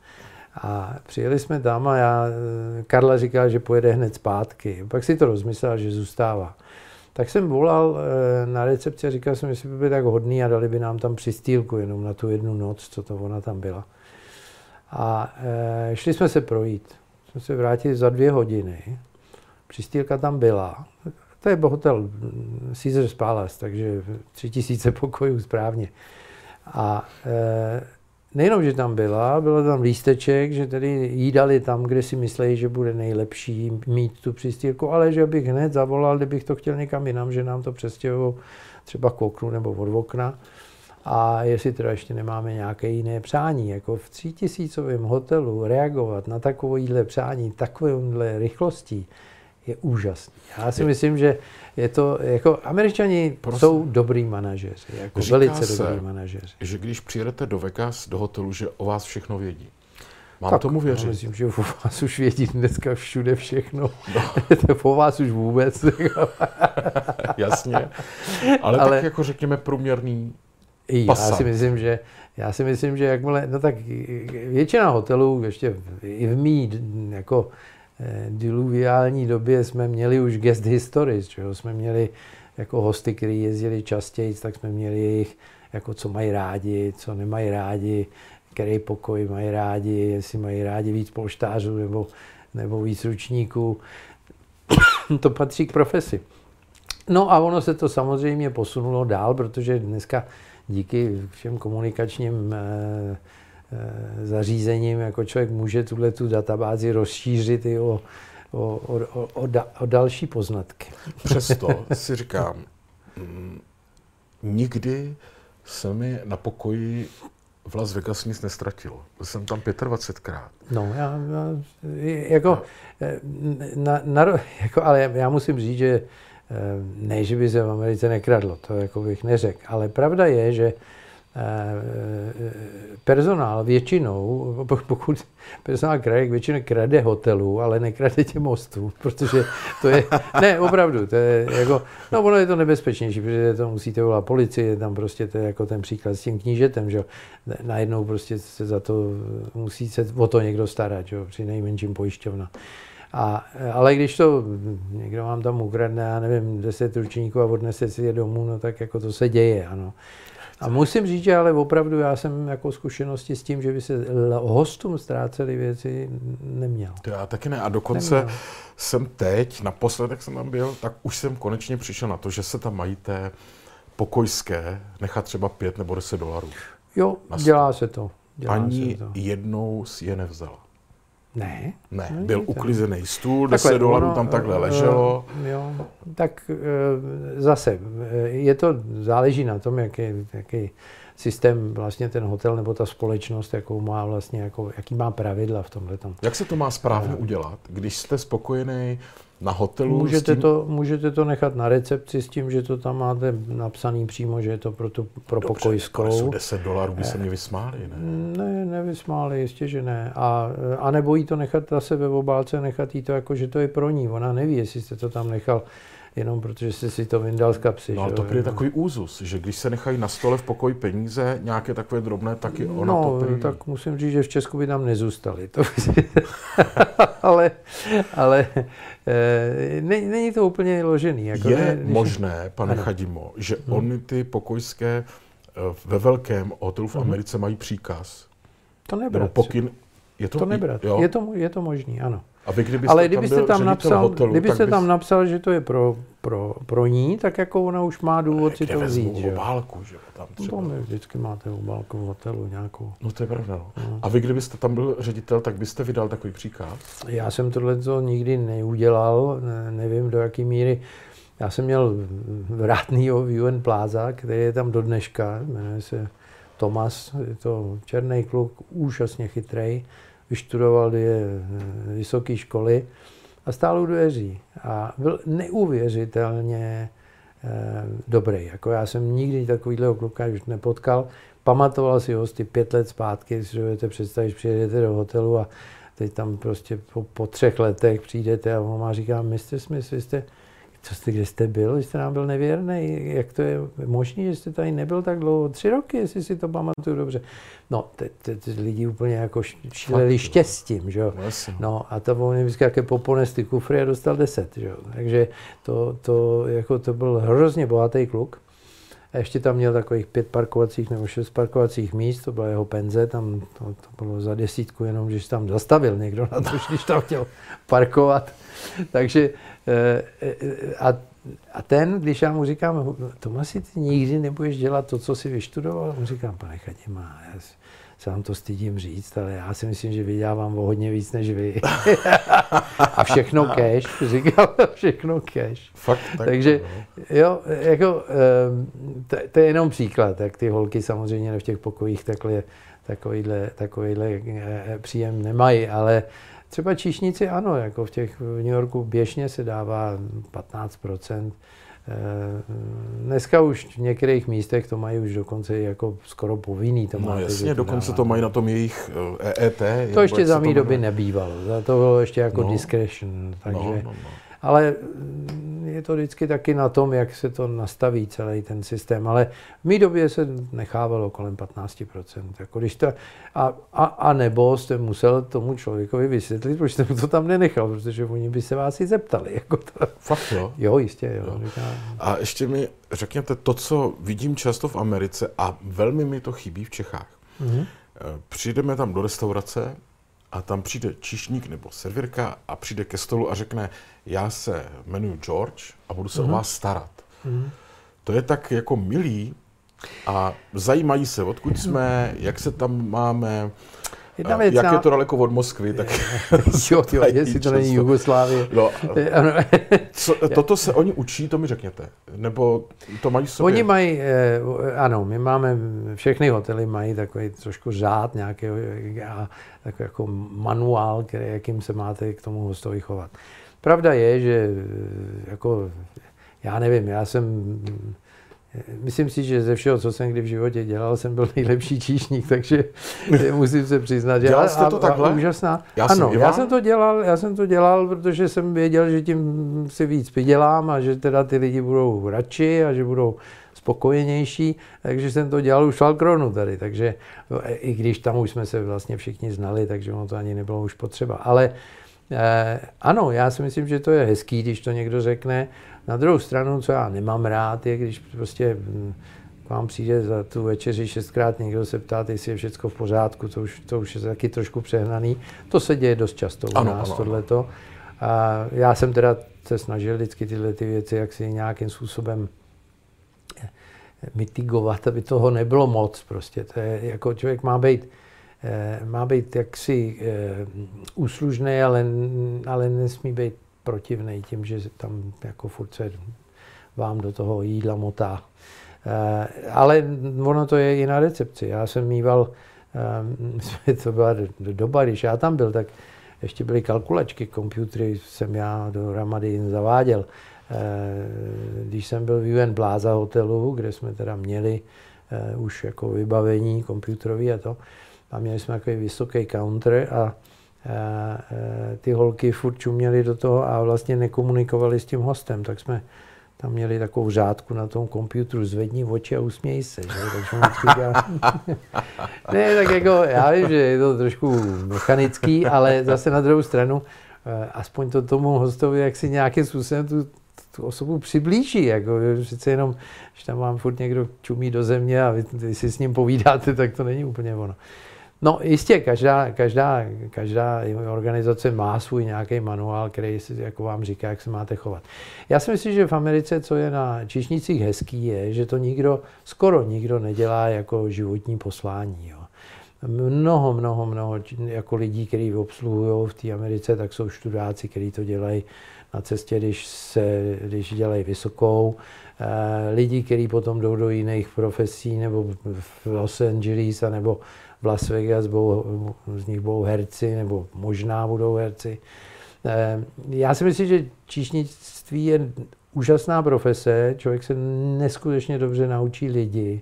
A přijeli jsme tam a já, Karla říkala, že pojede hned zpátky. Pak si to rozmyslel, že zůstává. Tak jsem volal eh, na recepci a říkal jsem, jestli by byl tak hodný a dali by nám tam přistýlku jenom na tu jednu noc, co to ona tam byla. A e, šli jsme se projít. Jsme se vrátili za dvě hodiny. Přistýlka tam byla. To je hotel Caesar's Palace, takže tři tisíce pokojů správně. A e, nejenom, že tam byla, bylo tam lísteček, že tedy jídali tam, kde si mysleli, že bude nejlepší mít tu přistýlku, ale že bych hned zavolal, kdybych to chtěl někam jinam, že nám to přestěhují třeba k oknu nebo od okna. A jestli teda ještě nemáme nějaké jiné přání, jako v třítisícovém hotelu reagovat na takovýhle přání, takovémhle rychlostí, je úžasný. Já si myslím, že je to, jako američani Prosím. jsou dobrý manažeři, jako velice se, dobrý manažeři. že když přijedete do Vegas, do hotelu, že o vás všechno vědí. Mám tak, tomu věřit? myslím, že o vás už vědí dneska všude všechno. No. o vás už vůbec. Jasně. Ale, Ale tak jako řekněme průměrný já si myslím, že já si myslím, že jakmile, no tak většina hotelů, ještě i v mý jako eh, diluviální době jsme měli už guest histories, že jsme měli jako hosty, kteří jezdili častěji, tak jsme měli jejich, jako co mají rádi, co nemají rádi, který pokoj mají rádi, jestli mají rádi víc polštářů nebo, nebo víc ručníků. to patří k profesi. No a ono se to samozřejmě posunulo dál, protože dneska díky všem komunikačním eh, eh, zařízením, jako člověk může tuhle tu databázi rozšířit i o, o, o, o, da, o další poznatky. Přesto si říkám, mm, nikdy se mi na pokoji v Las Vegas nic nestratilo. Byl jsem tam 25krát. No, já, já jako, eh, na, na, jako, ale já musím říct, že ne, že by se v Americe nekradlo, to jako bych neřekl, ale pravda je, že eh, personál většinou, pokud personál kraje většinou krade hotelů, ale nekrade tě mostů, protože to je, ne, opravdu, to je jako, no ono je to nebezpečnější, protože to musíte volat policii, tam prostě to je jako ten příklad s tím knížetem, že najednou prostě se za to musí se o to někdo starat, že při nejmenším pojišťovna. A, ale když to někdo vám tam ukradne, já nevím, 10 ručníků a odnese si je domů, no tak jako to se děje, ano. A musím říct, že ale opravdu já jsem jako zkušenosti s tím, že by se hostům ztrácely věci, neměl. To já taky ne. A dokonce neměl. jsem teď, naposled, jak jsem tam byl, tak už jsem konečně přišel na to, že se tam mají té pokojské nechat třeba 5 nebo 10 dolarů. Jo, dělá se to. Dělá Ani se to. jednou si je nevzala. Ne. Ne, byl uklizený stůl, 10 dolarů tam takhle leželo. Uh, jo, tak uh, zase, je to, záleží na tom, jaký, jaký systém vlastně ten hotel nebo ta společnost, jakou má vlastně, jako, jaký má pravidla v tomhle. Jak se to má správně udělat, když jste spokojený na hotelu? Můžete, tím... to, můžete to nechat na recepci s tím, že to tam máte napsaný přímo, že je to pro, tu, pro Dobře, pokojskou. jsou 10 dolarů, by se mě vysmáli, ne? Ne, nevysmáli, jistě, že ne. A, a nebo jí to nechat zase ve obálce, nechat jí to jako, že to je pro ní. Ona neví, jestli jste to tam nechal jenom protože jsi si to vyndal z kapsy. No ale to je takový úzus, že když se nechají na stole v pokoji peníze, nějaké takové drobné, taky ona no, to prý... tak musím říct, že v Česku by tam nezůstali. To ale ale e, není to úplně ložený. Jako je ne, když... možné, pane ano. Chadimo, že hmm. oni ty pokojské eh, ve velkém hotelu v mhm. Americe hmm. mají příkaz. To nebrat. Pokyn, je to, to nebrat. Jo? Je to, je to možný, ano. A vy, kdybyste Ale kdybyste tam, tam napsal, hotelu, kdybyste bys... tam napsal, že to je pro, pro, pro ní, tak jako ona už má důvod si to vzít. Že? obálku, že tam no, třeba. No, vždycky máte obálku v hotelu nějakou. No to je pravda. No. No. A vy, kdybyste tam byl ředitel, tak byste vydal takový příkaz? Já jsem tohle to nikdy neudělal, ne, nevím do jaké míry. Já jsem měl vrátnýho v UN Plaza, který je tam do dneška, jmenuje se Tomas, je to černý kluk, úžasně chytrý vyštudoval dvě eh, vysoké školy a stál u dveří. A byl neuvěřitelně eh, dobrý. Jako já jsem nikdy takovýhle kluka už nepotkal. Pamatoval si hosty pět let zpátky, si dovedete představit, přijedete do hotelu a teď tam prostě po, po třech letech přijdete a on má říká, Mr. Smith, vy jste co jste, kde jste byl, jste nám byl nevěrný, jak to je možné, že jste tady nebyl tak dlouho, tři roky, jestli si to pamatuju dobře. No, ty lidi úplně jako šíleli štěstím, že jo. No, a to on vždycky jaké poponesty kufry a dostal deset, že jo. Takže to, to, jako to byl hrozně bohatý kluk. A ještě tam měl takových pět parkovacích nebo šest parkovacích míst, to byla jeho penze, tam to, to bylo za desítku, jenom když tam zastavil někdo na to, když tam chtěl parkovat. Takže eh, a, a ten, když já mu říkám, Tomasi, ty nikdy nebudeš dělat to, co si vyštudoval, mu říkám, pane Chadima, já se vám to stydím říct, ale já si myslím, že vydělávám o hodně víc než vy. a všechno cash, říkal, všechno cash. Fakt, tak Takže jo, jako, to, to, je jenom příklad, jak ty holky samozřejmě v těch pokojích takhle, takovýhle, takovýhle eh, příjem nemají, ale třeba číšníci ano, jako v těch v New Yorku běžně se dává 15 Eh, dneska už v některých místech to mají už dokonce jako skoro povinný. To no máte, jasně, dokonce to mají na tom jejich EET. E to ještě za mý doby nebývalo. To bylo ještě jako no. discretion. Takže, no, no, no. Ale je to vždycky taky na tom, jak se to nastaví celý ten systém. Ale v mý době se nechávalo kolem 15%. Jako když to, a, a, a nebo jste musel tomu člověkovi vysvětlit, proč jste mu to tam nenechal, protože oni by se vás i zeptali. Jako to. Fakt jo? Jo, jistě. Jo. jo. A ještě mi řekněte to, co vidím často v Americe a velmi mi to chybí v Čechách. Mm-hmm. Přijdeme tam do restaurace a tam přijde číšník nebo servírka a přijde ke stolu a řekne, já se jmenuji George a budu se mm-hmm. o mhm. vás starat. Mm-hmm. To je tak jako milý a zajímají se, odkud jsme, jak se tam máme, Jedna věc, jak na... je to daleko od Moskvy, tak... jo, jo, jestli to není Jugoslávie. No, co, toto se oni učí, to mi řekněte. Nebo to mají sobě? Oni mají, eh, ano, my máme, všechny hotely mají takový trošku řád nějaký, a takový jako manuál, který, jakým se máte k tomu hostovi chovat. Pravda je, že eh, jako, já nevím, já jsem Myslím si, že ze všeho, co jsem kdy v životě dělal, jsem byl nejlepší číšník, takže musím se přiznat. Dělal že jste to a, takhle? A úžasná. Já ano, já jsem to dělal, já jsem to dělal, protože jsem věděl, že tím si víc vydělám a že teda ty lidi budou radši a že budou spokojenější, takže jsem to dělal už v Falkronu tady, takže i když tam už jsme se vlastně všichni znali, takže ono to ani nebylo už potřeba. Ale eh, ano, já si myslím, že to je hezký, když to někdo řekne, na druhou stranu, co já nemám rád, je, když prostě hm, k vám přijde za tu večeři šestkrát někdo se ptá, jestli je všechno v pořádku, to už, to už je taky trošku přehnaný. To se děje dost často u ano, nás, ano, tohleto. A já jsem teda se snažil vždycky tyhle ty věci, jak si nějakým způsobem eh, mitigovat, aby toho nebylo moc prostě. To je, jako člověk má být, eh, má být jaksi eh, úslužný, ale, ale nesmí být protivný tím, že tam jako furt se vám do toho jídla motá. Eh, ale ono to je i na recepci. Já jsem mýval, eh, to byla doba, když já tam byl, tak ještě byly kalkulačky, komputery jsem já do Ramady zaváděl. Eh, když jsem byl v UN Plaza hotelu, kde jsme teda měli už jako vybavení komputerový a to, a měli jsme takový vysoký counter a ty holky furt čuměly do toho a vlastně nekomunikovali s tím hostem, tak jsme tam měli takovou řádku na tom počítači, zvedni oči a usměj se. Že? Takže dělá... ne, tak jako, já vím, že je to trošku mechanický, ale zase na druhou stranu, eh, aspoň to tomu hostovi, jak si nějakým způsobem tu, tu osobu přiblíží. Jako, přece jenom, když tam vám furt někdo čumí do země a vy, vy si s ním povídáte, tak to není úplně ono. No jistě, každá, každá, každá organizace má svůj nějaký manuál, který jako vám říká, jak se máte chovat. Já si myslím, že v Americe, co je na čišnicích hezký, je, že to nikdo, skoro nikdo nedělá jako životní poslání. Jo. Mnoho, mnoho, mnoho jako lidí, kteří obsluhují v té Americe, tak jsou študáci, kteří to dělají na cestě, když, se, když dělají vysokou. Eh, lidi, kteří potom jdou do jiných profesí, nebo v Los Angeles, nebo v Las Vegas budou, z nich budou herci, nebo možná budou herci. Eh, já si myslím, že číšnictví je úžasná profese, člověk se neskutečně dobře naučí lidi.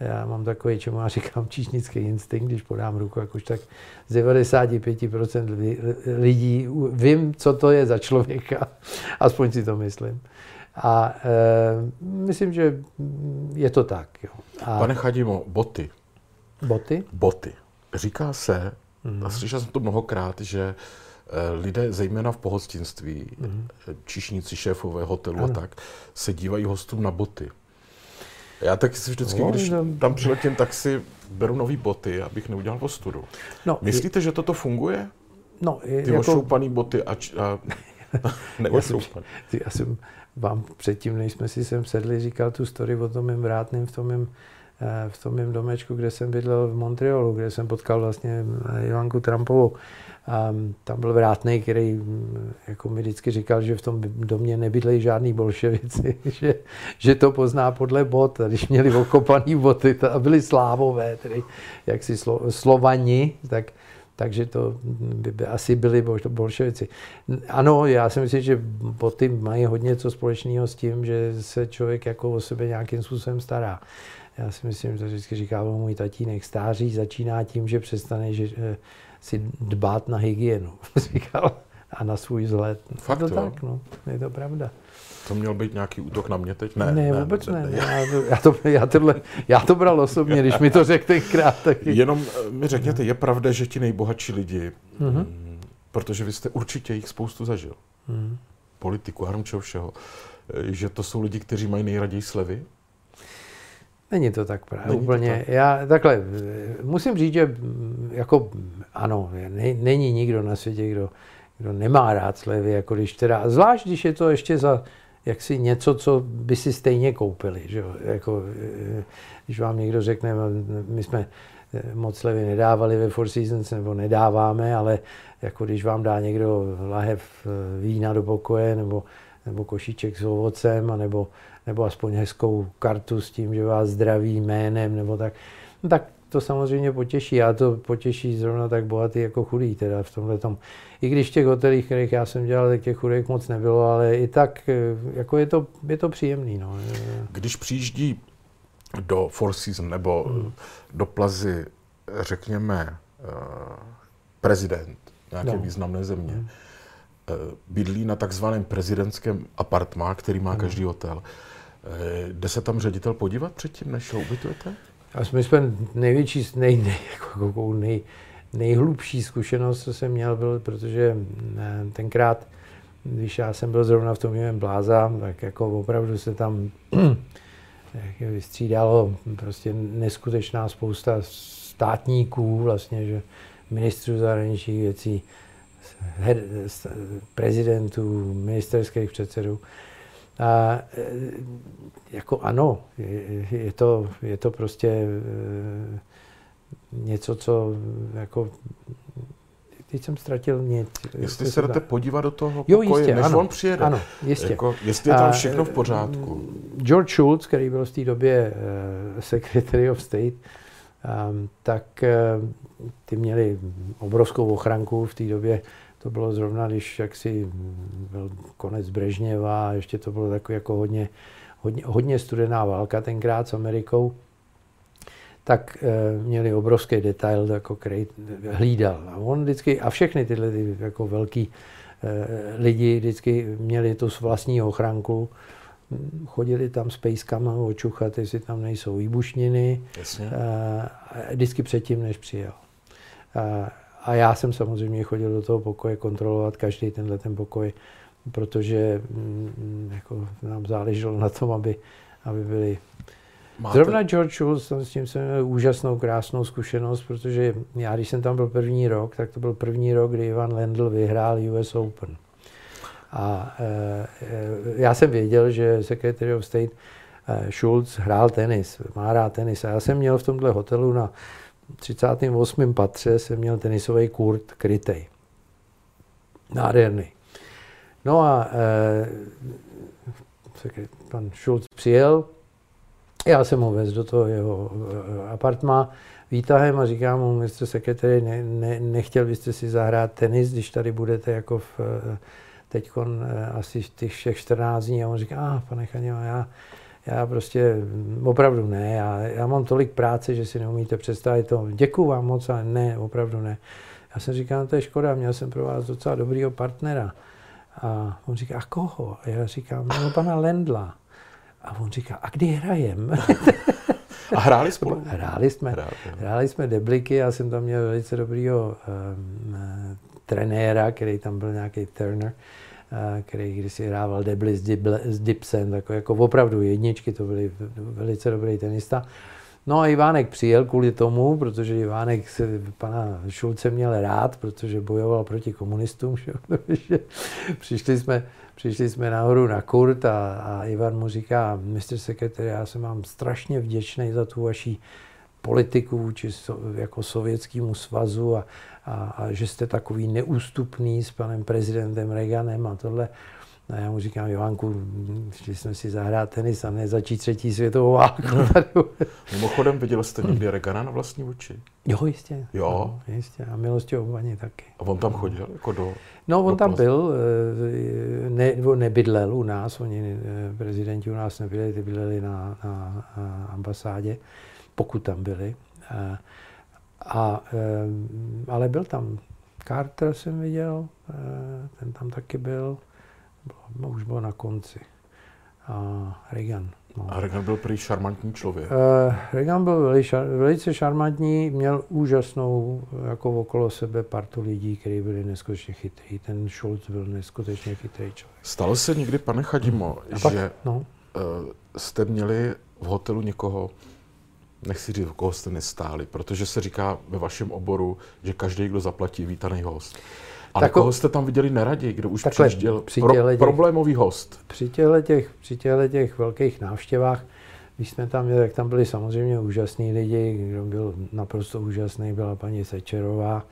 Já mám takový, čemu já říkám, číšnický instinkt, když podám ruku, jak už tak z 95% lidí vím, co to je za člověka, aspoň si to myslím. A e, myslím, že je to tak. Jo. A... Pane Chadimo, boty. Boty? Boty. Říká se, mm. a slyšel jsem to mnohokrát, že eh, lidé, zejména v pohostinství, mm. čišníci, šéfové hotelu ano. a tak, se dívají hostům na boty. Já taky si vždycky, no, když no. tam přiletím, tak si beru nový boty, abych neudělal ostudu. No, Myslíte, je... že toto funguje? No, je, Ty jako... ošoupaný boty a, a já, jsem, já jsem vám předtím, než jsme si sem sedli, říkal tu story o tom mém vrátném v tom mém v tom mém domečku, kde jsem bydlel v Montrealu, kde jsem potkal vlastně Ivanku Trumpovou. A tam byl vrátný, který mm, jako mi vždycky říkal, že v tom domě nebydlejí žádný bolševici, že, že to pozná podle bot. A když měli okopaný boty a byli slávové, tedy jaksi slo, slovani, tak, takže to by, by asi byli bolševici. Ano, já si myslím, že boty mají hodně co společného s tím, že se člověk jako o sebe nějakým způsobem stará. Já si myslím, že vždycky říká můj tatínek, stáří začíná tím, že přestane že, si dbát na hygienu, říkal, a na svůj vzhled. Fakt, to jo? tak, no, je to pravda. To měl být nějaký útok na mě teď? Ne, ne, ne vůbec ne. ne. Já, to, já, to, já, tohle, já to bral osobně, když mi to řekl tenkrát. Taky. Jenom eh, mi řekněte, je pravda, že ti nejbohatší lidi, mm-hmm. protože vy jste určitě jich spoustu zažil, mm-hmm. politiku, čeho všeho, eh, že to jsou lidi, kteří mají nejraději slevy? Není to tak právě není úplně. Tak. Já takhle, musím říct, že jako ano, ne, není nikdo na světě, kdo, kdo nemá rád slevy, jako když teda, zvlášť když je to ještě za jaksi něco, co by si stejně koupili, že jo? Jako, když vám někdo řekne, my jsme moc slevy nedávali ve Four Seasons, nebo nedáváme, ale jako když vám dá někdo lahev vína do pokoje, nebo, nebo košíček s ovocem, nebo nebo aspoň hezkou kartu s tím, že vás zdraví jménem, nebo tak, no tak to samozřejmě potěší. A to potěší zrovna tak bohatý jako chudý teda v tomhle tom. I když v těch hotelích, kterých já jsem dělal, tak těch chudých moc nebylo, ale i tak eh, jako je to, je to příjemný. No. Když přijíždí do Four Seasons nebo hmm. do Plazy, řekněme, eh, prezident nějaké no. významné země, hmm. bydlí na takzvaném prezidentském apartmá, který má hmm. každý hotel. Eh, jde se tam ředitel podívat předtím, než ho ubytujete? A my jsme největší, nej, nej, jako nej, nejhlubší zkušenost, co jsem měl, byl, protože eh, tenkrát, když já jsem byl zrovna v tom mém bláza, tak jako opravdu se tam vystřídalo prostě neskutečná spousta státníků, vlastně, že ministrů zahraničních věcí, prezidentů, ministerských předsedů. A e, jako ano, je, to, je to prostě e, něco, co jako teď jsem ztratil nic. Jestli se jdete podívat do toho pokoje, jo, jistě, než ano, on přijede. Ano, jistě. Jako, jestli je tam všechno v pořádku. George Schultz, který byl v té době uh, Secretary of State, um, tak uh, ty měli obrovskou ochranku v té době to bylo zrovna, když jaksi byl konec Brežněva, a ještě to bylo takový jako hodně, hodně, hodně studená válka tenkrát s Amerikou, tak e, měli obrovský detail, jako který hlídal. A on vždycky, a všechny tyhle ty jako velký e, lidi vždycky měli tu vlastní ochranku, chodili tam s pejskama očuchat, jestli tam nejsou výbušniny, Jasně. E, vždycky předtím, než přijel. E, a já jsem samozřejmě chodil do toho pokoje kontrolovat každý tenhle ten pokoj, protože mm, jako nám záleželo na tom, aby, aby byli Máte... Zrovna George Schultz, s tím jsem měl úžasnou, krásnou zkušenost, protože já, když jsem tam byl první rok, tak to byl první rok, kdy Ivan Lendl vyhrál US Open. A e, e, já jsem věděl, že Secretary of State e, Schultz hrál tenis, má rád tenis. A já jsem měl v tomhle hotelu na 38. patře jsem měl tenisový kurt krytej. Nádherný. No a e, pan Schulz přijel, já jsem ho vez do toho jeho eh, apartma výtahem a říkám mu, mistr sekretary, ne, ne, nechtěl byste si zahrát tenis, když tady budete jako v, eh, teď asi těch všech 14 dní. A on říká, ah, pane Chaněva, já, já prostě opravdu ne, já, já mám tolik práce, že si neumíte představit to. Děkuju vám moc, ale ne, opravdu ne. Já jsem říkal, no to je škoda, měl jsem pro vás docela dobrýho partnera. A on říká, a koho? A já říkám, no pana Lendla. A on říká, a kdy hrajem? A hráli spolu? Hráli jsme, hráli, hráli jsme debliky, já jsem tam měl velice dobrýho um, trenéra, který tam byl nějaký Turner který když si hrával debly s, Dibl, s Dipsem, tak jako opravdu jedničky, to byly velice dobrý tenista. No a Ivánek přijel kvůli tomu, protože Ivánek se pana Šulce měl rád, protože bojoval proti komunistům. Že? přišli, jsme, přišli jsme nahoru na Kurt a, a Ivan mu říká, mistr sekretary, já jsem vám strašně vděčný za tu vaši politiku vůči so, jako sovětskému svazu a, a, a že jste takový neústupný s panem prezidentem Reaganem a tohle. A já mu říkám, Jovanku, šli jsme si zahrát tenis a ne začít třetí světovou válku. Mimochodem, viděl jste někdy Regana na vlastní oči? Jo, jistě. Jo? No, jistě. A milosti obvaně taky. A on tam chodil jako do... No, on do tam byl, eh, ne, nebydlel u nás, oni eh, prezidenti u nás nebyli, ty bydleli na, na, na ambasádě, pokud tam byli. A, a, eh, ale byl tam Carter jsem viděl, ten tam taky byl bylo, už bylo na konci. A Reagan. No. A Reagan byl prý šarmantní člověk. Uh, Reagan byl velice, velice šarmantní, měl úžasnou jako okolo sebe partu lidí, kteří byli neskutečně chytrý. Ten Schulz byl neskutečně chytrý člověk. Stalo se někdy, pane Chadimo, pak, že no. uh, jste měli v hotelu někoho, nechci říct, koho jste nestáli, protože se říká ve vašem oboru, že každý, kdo zaplatí, vítaný host. Ale Tako- koho jste tam viděli neradi, kdo už Takhle, přijížděl? při Pro, těch- problémový host. Při těchto těch, při těchto těch velkých návštěvách, když jsme tam měli, tak tam byli samozřejmě úžasní lidi, kdo byl naprosto úžasný, byla paní Sečerová,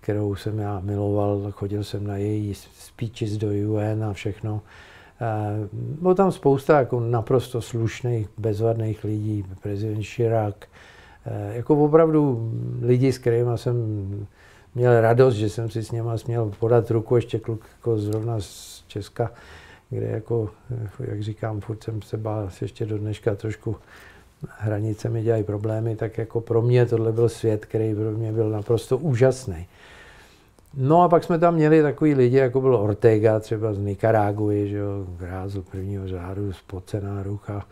kterou jsem já miloval, chodil jsem na její speeches do UN a všechno. Eh, Bylo tam spousta jako naprosto slušných, bezvadných lidí, prezident Chirac, eh, jako opravdu lidi, s kterými jsem měl radost, že jsem si s něma směl podat ruku, ještě kluk jako zrovna z Česka, kde jako, jak říkám, furt jsem se bál ještě do dneška trošku hranice mi dělají problémy, tak jako pro mě tohle byl svět, který pro mě byl naprosto úžasný. No a pak jsme tam měli takový lidi, jako byl Ortega, třeba z Nikaraguji, že jo, grázl prvního řádu, spocená rucha,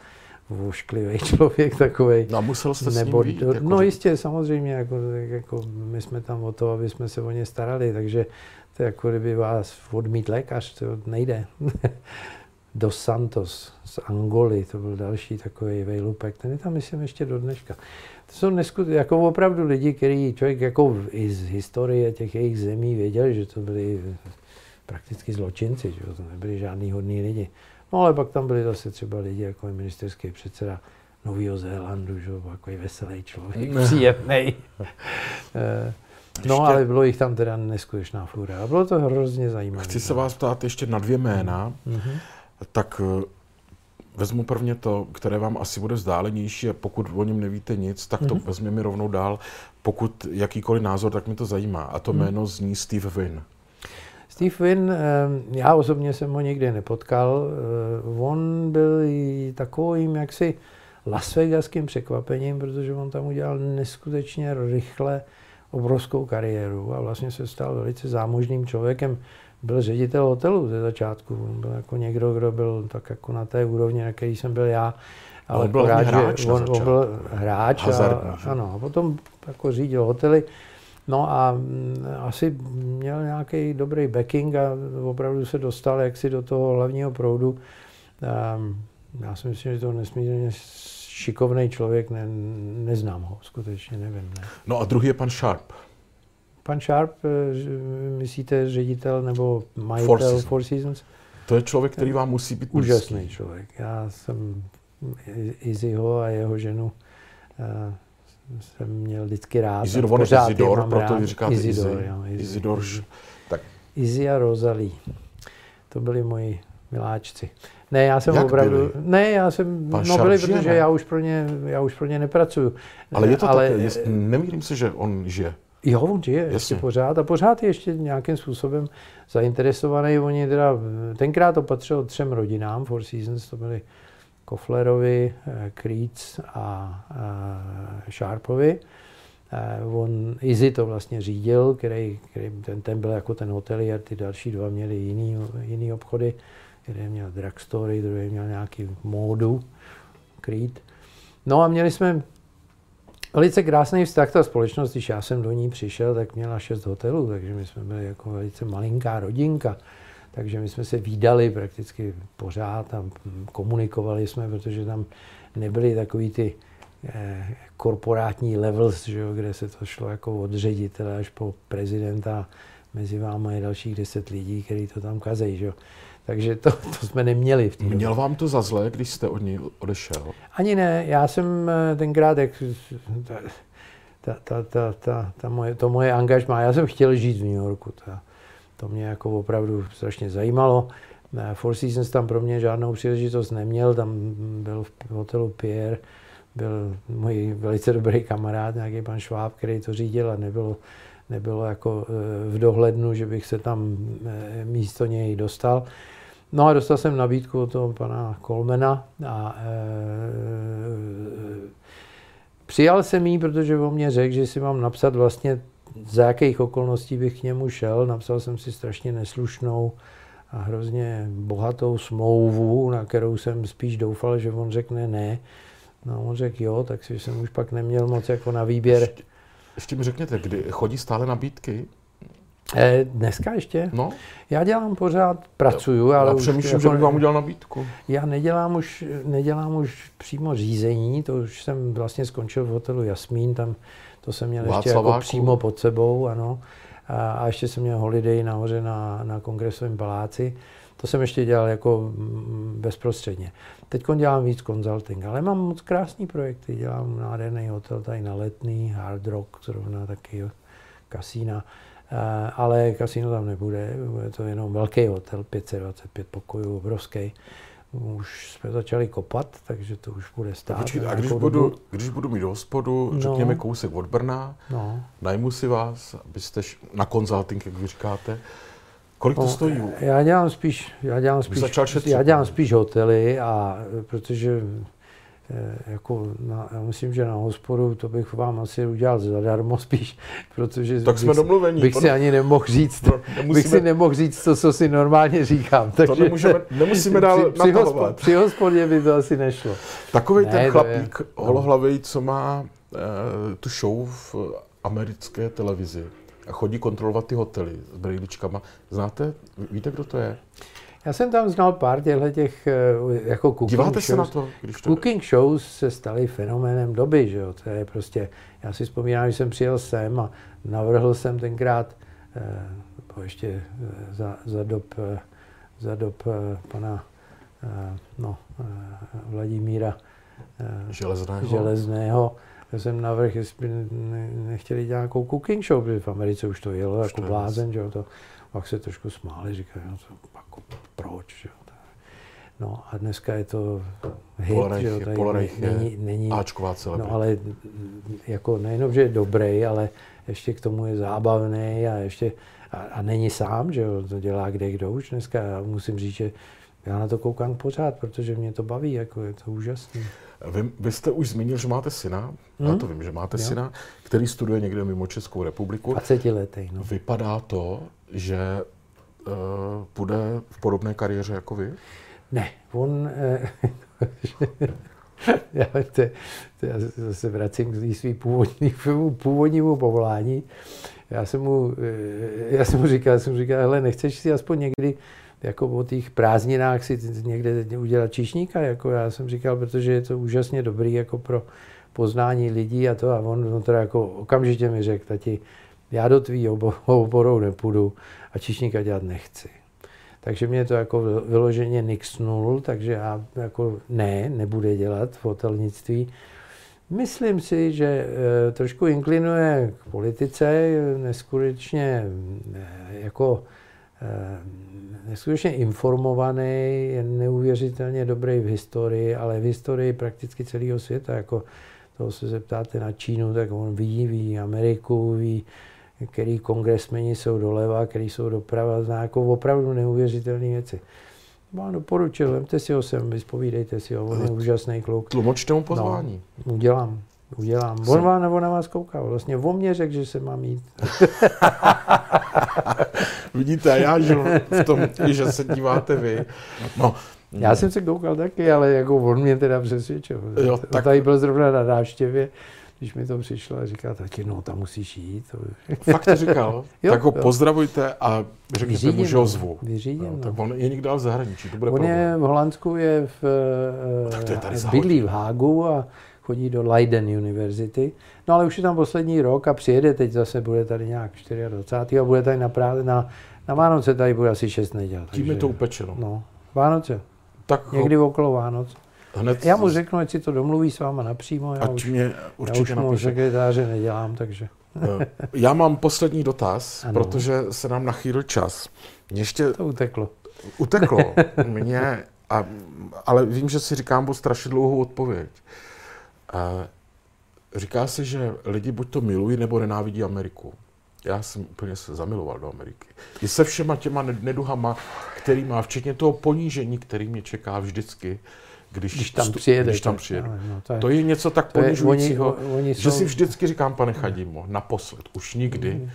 vošklivý člověk takovej. No a musel jste s ním Nebo, být, jako, no že- jistě, samozřejmě, jako, jako my jsme tam o to, aby jsme se o ně starali, takže to je jako kdyby vás odmít lékař, to nejde. Dos Santos z Angoly, to byl další takový vejlupek, ten je tam myslím ještě do dneška. To jsou neskut, jako opravdu lidi, který člověk jako v- i z historie těch jejich zemí věděl, že to byli prakticky zločinci, že jo, to nebyli žádný hodní lidi. No ale pak tam byli zase třeba lidi jako je ministerský předseda Nového Zélandu, že jo, takový veselý člověk, příjemný. Eh, no Ještě- ale bylo jich tam teda neskutečná fůra a bylo to hrozně zajímavé. Chci se vás ptát ještě na dvě jména. Mhm. Tak eh, vezmu prvně to, které vám asi bude vzdálenější a pokud o něm nevíte nic, tak to Mhm. vezměme rovnou dál. Pokud jakýkoliv názor, tak mě to zajímá. A to Mhm. jméno zní Steve Wynn. Steve Wynn, eh, já osobně jsem ho nikdy nepotkal. eh, On byl takovým jaksi Las Vegaským překvapením, protože on tam udělal neskutečně rychle obrovskou kariéru a vlastně se stal velice zámožným člověkem. Byl ředitel hotelu ze začátku. On byl jako někdo, kdo byl tak jako na té úrovni, na který jsem byl já. Ale on byl že hráč on, on byl hráč a, že? ano, a potom jako řídil hotely. No a mm, asi měl nějaký dobrý backing a opravdu se dostal jaksi do toho hlavního proudu. Um, já si myslím, že to nesmírně šikovný člověk, ne, neznám ho, skutečně nevím. Ne. No a druhý je pan Sharp. Pan Sharp, eh, myslíte ředitel nebo majitel Four Seasons. Four Seasons? To je člověk, který vám musí být Úžasný blízký. člověk. Já jsem Izzyho a jeho ženu eh, jsem měl vždycky rád. Izidor, on je Izidor, proto rád. říkáte Izidor, Izzy. jo, Izzy. Izidor, ž- tak Izzy a Rosalie. To byli moji miláčci. Ne, já jsem Jak opravdu... byli? Ne, já jsem... Pan no byli, žije, protože ne? já už, pro ně, já už pro ně nepracuju. ale je to ale, tak, je, nemýlím se, že on žije. Jo, on žije ještě Jasně. pořád a pořád je ještě nějakým způsobem zainteresovaný. Oni teda, tenkrát to patřilo třem rodinám, Four Seasons, to byli Koflerovi, eh, Creeds a eh, Sharpovi. Eh, On Izzy to vlastně řídil, který, který ten, ten byl jako ten hotelier, ty další dva měli jiný, jiný obchody. Jeden měl drugstory, druhý měl nějaký módu, Creed. No a měli jsme velice krásný vztah ta společnost, když já jsem do ní přišel, tak měla šest hotelů, takže my jsme byli jako velice malinká rodinka. Takže my jsme se výdali prakticky pořád a komunikovali jsme, protože tam nebyly takový ty eh, korporátní levels, že jo, kde se to šlo jako od ředitele až po prezidenta. Mezi váma je dalších deset lidí, kteří to tam kazejí. Že jo. Takže to, to jsme neměli v té Měl vám to za zlé, když jste od ní odešel? Ani ne. Já jsem eh, tenkrát, jak ta, ta, ta, ta, ta, ta moje, to moje angažmá, já jsem chtěl žít v New Yorku. Ta, to mě jako opravdu strašně zajímalo. Four Seasons tam pro mě žádnou příležitost neměl, tam byl v hotelu Pierre, byl můj velice dobrý kamarád, nějaký pan Šváb, který to řídil a nebylo, nebylo jako eh, v dohlednu, že bych se tam eh, místo něj dostal. No a dostal jsem nabídku od toho pana Kolmena a e, přijal jsem ji, protože on mě řekl, že si mám napsat vlastně za jakých okolností bych k němu šel. Napsal jsem si strašně neslušnou a hrozně bohatou smlouvu, na kterou jsem spíš doufal, že on řekne ne. No on řekl jo, tak si jsem už pak neměl moc jako na výběr. Ještě, ještě mi řekněte, kdy chodí stále nabídky? Eh, dneska ještě? No. Já dělám pořád, pracuju, ale už... přemýšlím, jako, že bych vám udělal nabídku. Já nedělám už, nedělám už přímo řízení, to už jsem vlastně skončil v hotelu Jasmín, tam to jsem měl ještě jako přímo pod sebou, ano. A, a ještě jsem měl holiday nahoře na, na kongresovém paláci. To jsem ještě dělal jako mm, bezprostředně. Teď dělám víc consulting, ale mám moc krásný projekty. Dělám nádherný hotel tady na Letný, Hard Rock, zrovna taky kasína. Ale kasíno tam nebude, bude to jenom velký hotel, 525 pokojů, obrovský už jsme začali kopat, takže to už bude stát. Počkejte, a když budu, když budu mít hospodu, no, řekněme kousek od Brna, no. najmu si vás, abyste na konzulting, jak vy říkáte, Kolik to no, stojí? Já dělám spíš, já dělám spíš, já dělám spíš hotely, a protože Eh, jako na, já myslím, že na hospodu to bych vám asi udělal zadarmo spíš, protože tak jsme bych, domluvení. bych si ani nemohl říct, no, nemusíme, bych si nemohl říct to, co si normálně říkám. Takže to nemůžeme, nemusíme dál při, při, hospod, při hospodě by to asi nešlo. Takový ne, ten chlapík je, holohlavej, co má uh, tu show v americké televizi a chodí kontrolovat ty hotely s brýličkama. Znáte, víte, kdo to je? Já jsem tam znal pár těchto těch eh, jako cooking Díváte shows. se na to? Když to... Cooking shows se staly fenoménem doby, že jo? To je prostě, já si vzpomínám, že jsem přijel sem a navrhl jsem tenkrát, eh, ještě eh, za, za dob, eh, za dob eh, pana eh, no, eh, Vladimíra eh, Železného. Železného já jsem navrhl, jestli by nechtěli dělat nějakou cooking show, protože v Americe už to jelo už jako blázen, že jo, to pak se trošku smáli, říkají, no to, jako, proč, že jo. No a dneska je to hit, Polarech, že jo, tady Polarech není, není, Ačková No ale jako nejenom, že je dobrý, ale ještě k tomu je zábavný a ještě a, a není sám, že jo, to dělá kde kdo už dneska. Já musím říct, že já na to koukám pořád, protože mě to baví, jako je to úžasné. Vy, vy jste už zmínil, že máte syna, hmm? já to vím, že máte jo. syna, který studuje někde mimo Českou republiku. 20 letý, no. Vypadá to, že bude v podobné kariéře jako vy? Ne, on... Uh, já, to já se vracím k svým původnímu, původnímu povolání. Já jsem mu, eh, já jsem mu říkal, já jsem mu říkal, hele, nechceš si aspoň někdy jako o těch prázdninách si někde udělat číšníka, jako já jsem říkal, protože je to úžasně dobrý jako pro poznání lidí a to a on, on teda jako okamžitě mi řekl, tati, já do tvý oborou nepůjdu a číšníka dělat nechci. Takže mě to jako vyloženě nixnul, takže já jako ne, nebude dělat v hotelnictví. Myslím si, že e, trošku inklinuje k politice, neskutečně e, jako e, neskutečně informovaný, je neuvěřitelně dobrý v historii, ale v historii prakticky celého světa. Jako toho se zeptáte na Čínu, tak on ví, ví Ameriku, ví, který kongresmeni jsou doleva, který jsou doprava, zná jako opravdu neuvěřitelné věci. Vám doporučil, vemte si ho sem, vyspovídejte si ho, on je úžasný kluk. Tlumočte mu pozvání. No, udělám, udělám. On, vám, on na vás kouká, vlastně o mě řekl, že se mám jít. Vidíte, já žiju v tom, že se díváte vy. No, já jsem se koukal taky, ale jako on mě teda přesvědčil. Jo, tak... Tady byl zrovna na návštěvě, když mi to přišlo a říká, taky no, tam musíš jít. Fakt to říkal? jo, tak ho jo. pozdravujte a řekněte mu, že ho zvu. Vyřídím, no, no. Tak on je někde v zahraničí, to bude On problém. je v Holandsku, je v, tak to je tady bydlí v Hágu a chodí do Leiden University. No ale už je tam poslední rok a přijede teď zase, bude tady nějak 24. a bude tady na, právě na, na Vánoce tady bude asi 6 neděl. Tím je to upečeno. No, Vánoce. Tak Někdy okolo Vánoc. Hned já mu řeknu, ať si to domluví s váma napřímo. Já ať už, mě určitě já už mu sekretáře nedělám, takže... Eh, já mám poslední dotaz, ano. protože se nám nachýlil čas. Mě ještě... To uteklo. Uteklo. Mě, a, ale vím, že si říkám bu strašně dlouhou odpověď. A říká se, že lidi buď to milují, nebo nenávidí Ameriku. Já jsem úplně se zamiloval do Ameriky. I se všema těma neduhama, který má, včetně toho ponížení, který mě čeká vždycky, když, když tam přijede. Když tam přijede. No, to, je, to je něco tak ponižujícího, oni, oni že si vždycky říkám, pane Chadimo, naposled, už nikdy. Mm.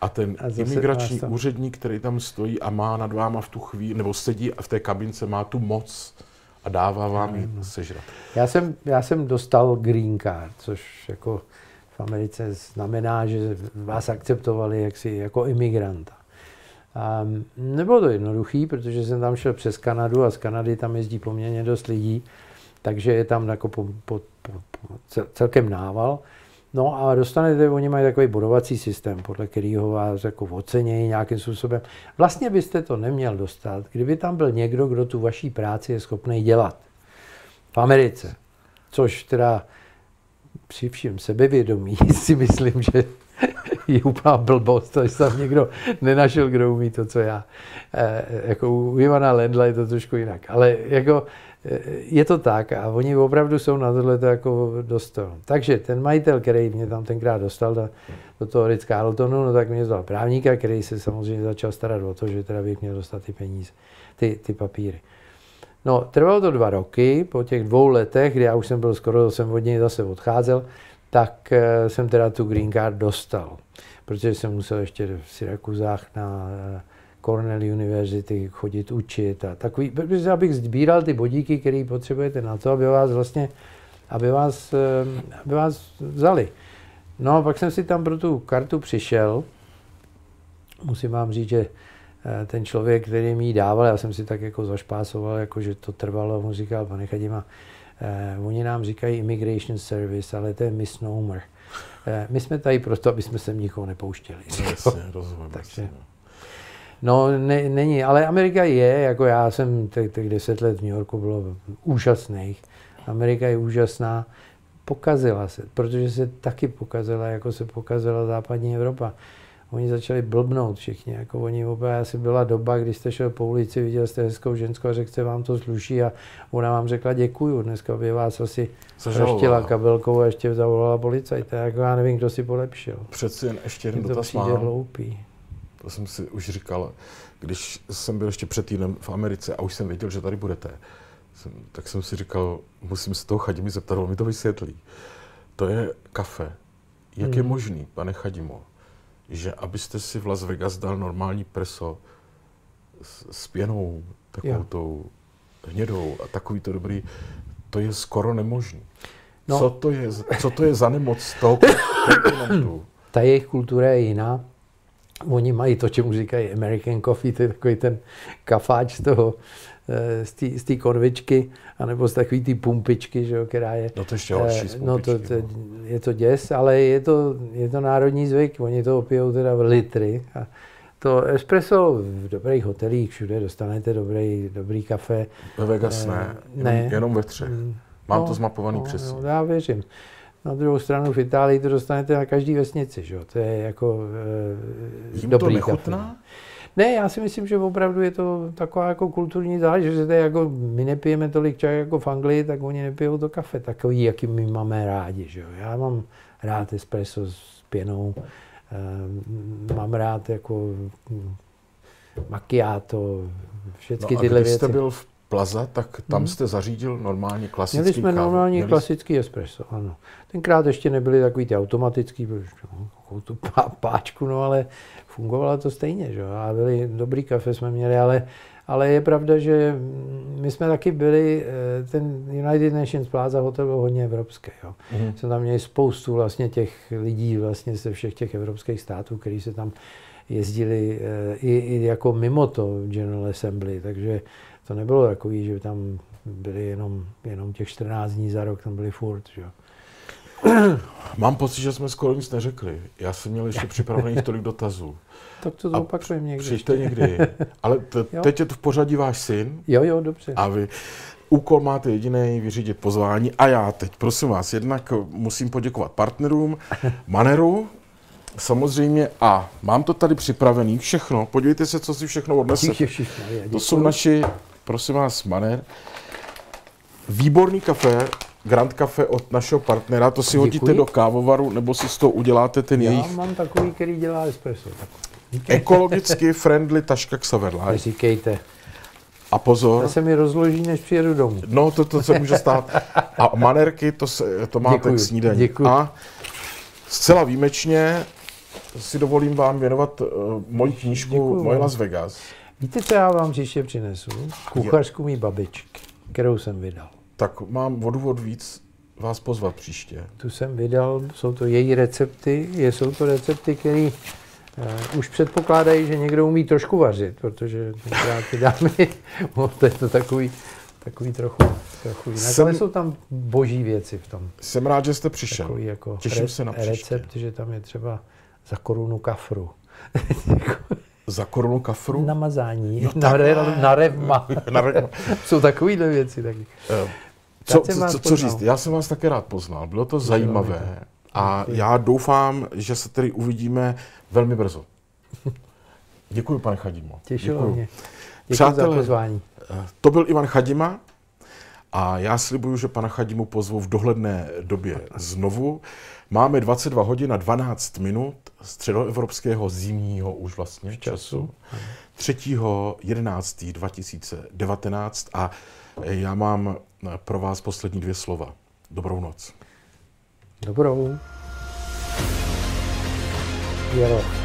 A ten a imigrační tam... úředník, který tam stojí a má nad váma v tu chvíli, nebo sedí v té kabince, má tu moc a dává vám ji sežrat. Já jsem, já jsem dostal green card, což jako v Americe znamená, že vás akceptovali jaksi jako imigranta. A nebylo to jednoduché, protože jsem tam šel přes Kanadu a z Kanady tam jezdí poměrně dost lidí, takže je tam jako po, po, po, po celkem nával. No a dostanete, oni mají takový bodovací systém, podle kterého vás jako ocenějí nějakým způsobem. Vlastně byste to neměl dostat, kdyby tam byl někdo, kdo tu vaší práci je schopný dělat. V Americe. Což teda při všem sebevědomí si myslím, že je úplná blbost, že tam někdo nenašel, kdo umí to, co já. E, jako u Ivana Lendla je to trošku jinak. Ale jako e, je to tak a oni opravdu jsou na tohle jako dost Takže ten majitel, který mě tam tenkrát dostal do, do toho Ritz Carltonu, no tak mě vzal právníka, který se samozřejmě začal starat o to, že teda bych měl dostat ty peníze, ty, ty papíry. No, trvalo to dva roky, po těch dvou letech, kdy já už jsem byl skoro, jsem od něj zase odcházel, tak eh, jsem teda tu green card dostal, protože jsem musel ještě v Syrakuzách na eh, Cornell University chodit učit a takový, protože abych sbíral ty bodíky, které potřebujete na to, aby vás vlastně, aby vás, eh, aby vás vzali. No a pak jsem si tam pro tu kartu přišel. Musím vám říct, že ten člověk, který mi ji dával, já jsem si tak jako zašpásoval, jako že to trvalo, mu říkal, pane Chadima, Uh, oni nám říkají immigration service, ale to je misnomer. Uh, my jsme tady proto, aby jsme se nikoho nepouštěli. Jasně, rozumím. Takže, no, ne, není, ale Amerika je, jako já jsem těch deset let v New Yorku bylo úžasných. Amerika je úžasná. Pokazila se, protože se taky pokazila, jako se pokazila západní Evropa oni začali blbnout všichni. Jako oni oba, asi byla doba, kdy jste šel po ulici, viděl jste hezkou ženskou a řekl vám to sluší a ona vám řekla děkuju. Dneska by vás asi zaštila kabelkou a ještě zavolala policajta. Jako já nevím, kdo si polepšil. Přeci jen ještě jeden dotaz mám. hloupý. To jsem si už říkal, když jsem byl ještě před týdnem v Americe a už jsem věděl, že tady budete, jsem, tak jsem si říkal, musím se toho Chadimi zeptat, on mi to vysvětlí. To je kafe. Jak hmm. je možný, pane Chadimo, že abyste si v Las Vegas dal normální preso s, s pěnou, takovou jo. tou hnědou a takový to dobrý, to je skoro nemožné. No. Co, to je, co to je za nemoc toho kontinentu? Ta jejich kultura je jiná. Oni mají to, čemu říkají American coffee, to je takový ten kafáč z toho, z té konvičky, anebo z takové té pumpičky, že jo, která je... No to ještě horší z No to, to, je to děs, ale je to, je to národní zvyk, oni to opijou teda v litry. A to espresso v dobrých hotelích všude dostanete dobrý, dobrý kafe. Ve Vegas ne, ne. Jenom, jenom ve třech. Mm. Mám no, to zmapovaný no, přesně. No, já věřím. Na druhou stranu v Itálii to dostanete na každý vesnici, že jo? To je jako e, Jim dobrý to nechutná? Kafe. Ne, já si myslím, že opravdu je to taková jako kulturní záležitost, že jako my nepijeme tolik čaj jako v Anglii, tak oni nepijou to kafe, takový, jaký my máme rádi. Že jo? Já mám rád espresso s pěnou, e, mám rád jako hm, macchiato, všechny no tyhle když věci. jste byl v Plaza, tak tam hmm. jste zařídil normálně klasický Měli jsme kávu. normální Měli... klasický espresso, ano. Tenkrát ještě nebyly takový ty automatický, no, tu páčku, no ale fungovalo to stejně, že? a byli dobrý kafe jsme měli, ale, ale je pravda, že my jsme taky byli, eh, ten United Nations Plaza hotel byl hodně evropský, jo. Mm-hmm. Jsme tam měli spoustu vlastně těch lidí vlastně ze všech těch evropských států, kteří se tam jezdili eh, i, i jako mimo to General Assembly, takže to nebylo takový, že tam byli jenom, jenom těch 14 dní za rok, tam byli furt, že? Mám pocit, že jsme skoro nic neřekli. Já jsem měl ještě připravených tolik dotazů. Tak to zopakujeme někdy. Přijďte někdy. Ale t- teď je to v pořadí váš syn. Jo, jo, dobře. A vy úkol máte jediný vyřídit pozvání. A já teď, prosím vás, jednak musím poděkovat partnerům, Maneru, samozřejmě, a mám to tady připravený, všechno. Podívejte se, co si všechno odnese. To jsou naši, prosím vás, Maner. Výborný kafe, Grand Cafe od našeho partnera, to si Děkuji. hodíte do kávovaru, nebo si z toho uděláte ten Já jejich... mám takový, který dělá espresso. Ekologicky friendly taška Xaverlife. Neříkejte. A pozor. To se mi rozloží, než přijedu domů. No, to, to se může stát. A manerky, to, se, to máte Děkuji. k snídaní. Děkuji. A zcela výjimečně si dovolím vám věnovat uh, moji knížku. Moje Las Vegas. Víte, co já vám příště přinesu? Kuchařku mý babičky, kterou jsem vydal. Tak mám o důvod víc vás pozvat příště. Tu jsem vydal, jsou to její recepty, jsou to recepty, které Uh, už předpokládají, že někdo umí trošku vařit, protože tenkrát ty dámy, to je to takový, takový trochu, trochu jinak, jsem, ale jsou tam boží věci v tom. Jsem rád, že jste přišel. Takový jako Těším re, se na příště. Recept, že tam je třeba za korunu kafru. za korunu kafru? Namazání, no, na, re, na revma. na revma. jsou takovýhle věci taky. Uh, co, co, co říct? Já jsem vás také rád poznal. Bylo to zajímavé. A já doufám, že se tedy uvidíme velmi brzo. Děkuji, pane Chadimo. Těšilo Děkuji. mě. Děkuji Přátelé, za pozvání. Eh, to byl Ivan Chadima a já slibuju, že pana Chadimu pozvu v dohledné době znovu. Máme 22 hodin a 12 minut středoevropského zimního už vlastně času. 3. 11. 2019 a já mám pro vás poslední dvě slova. Dobrou noc. Dobrou. Jaro.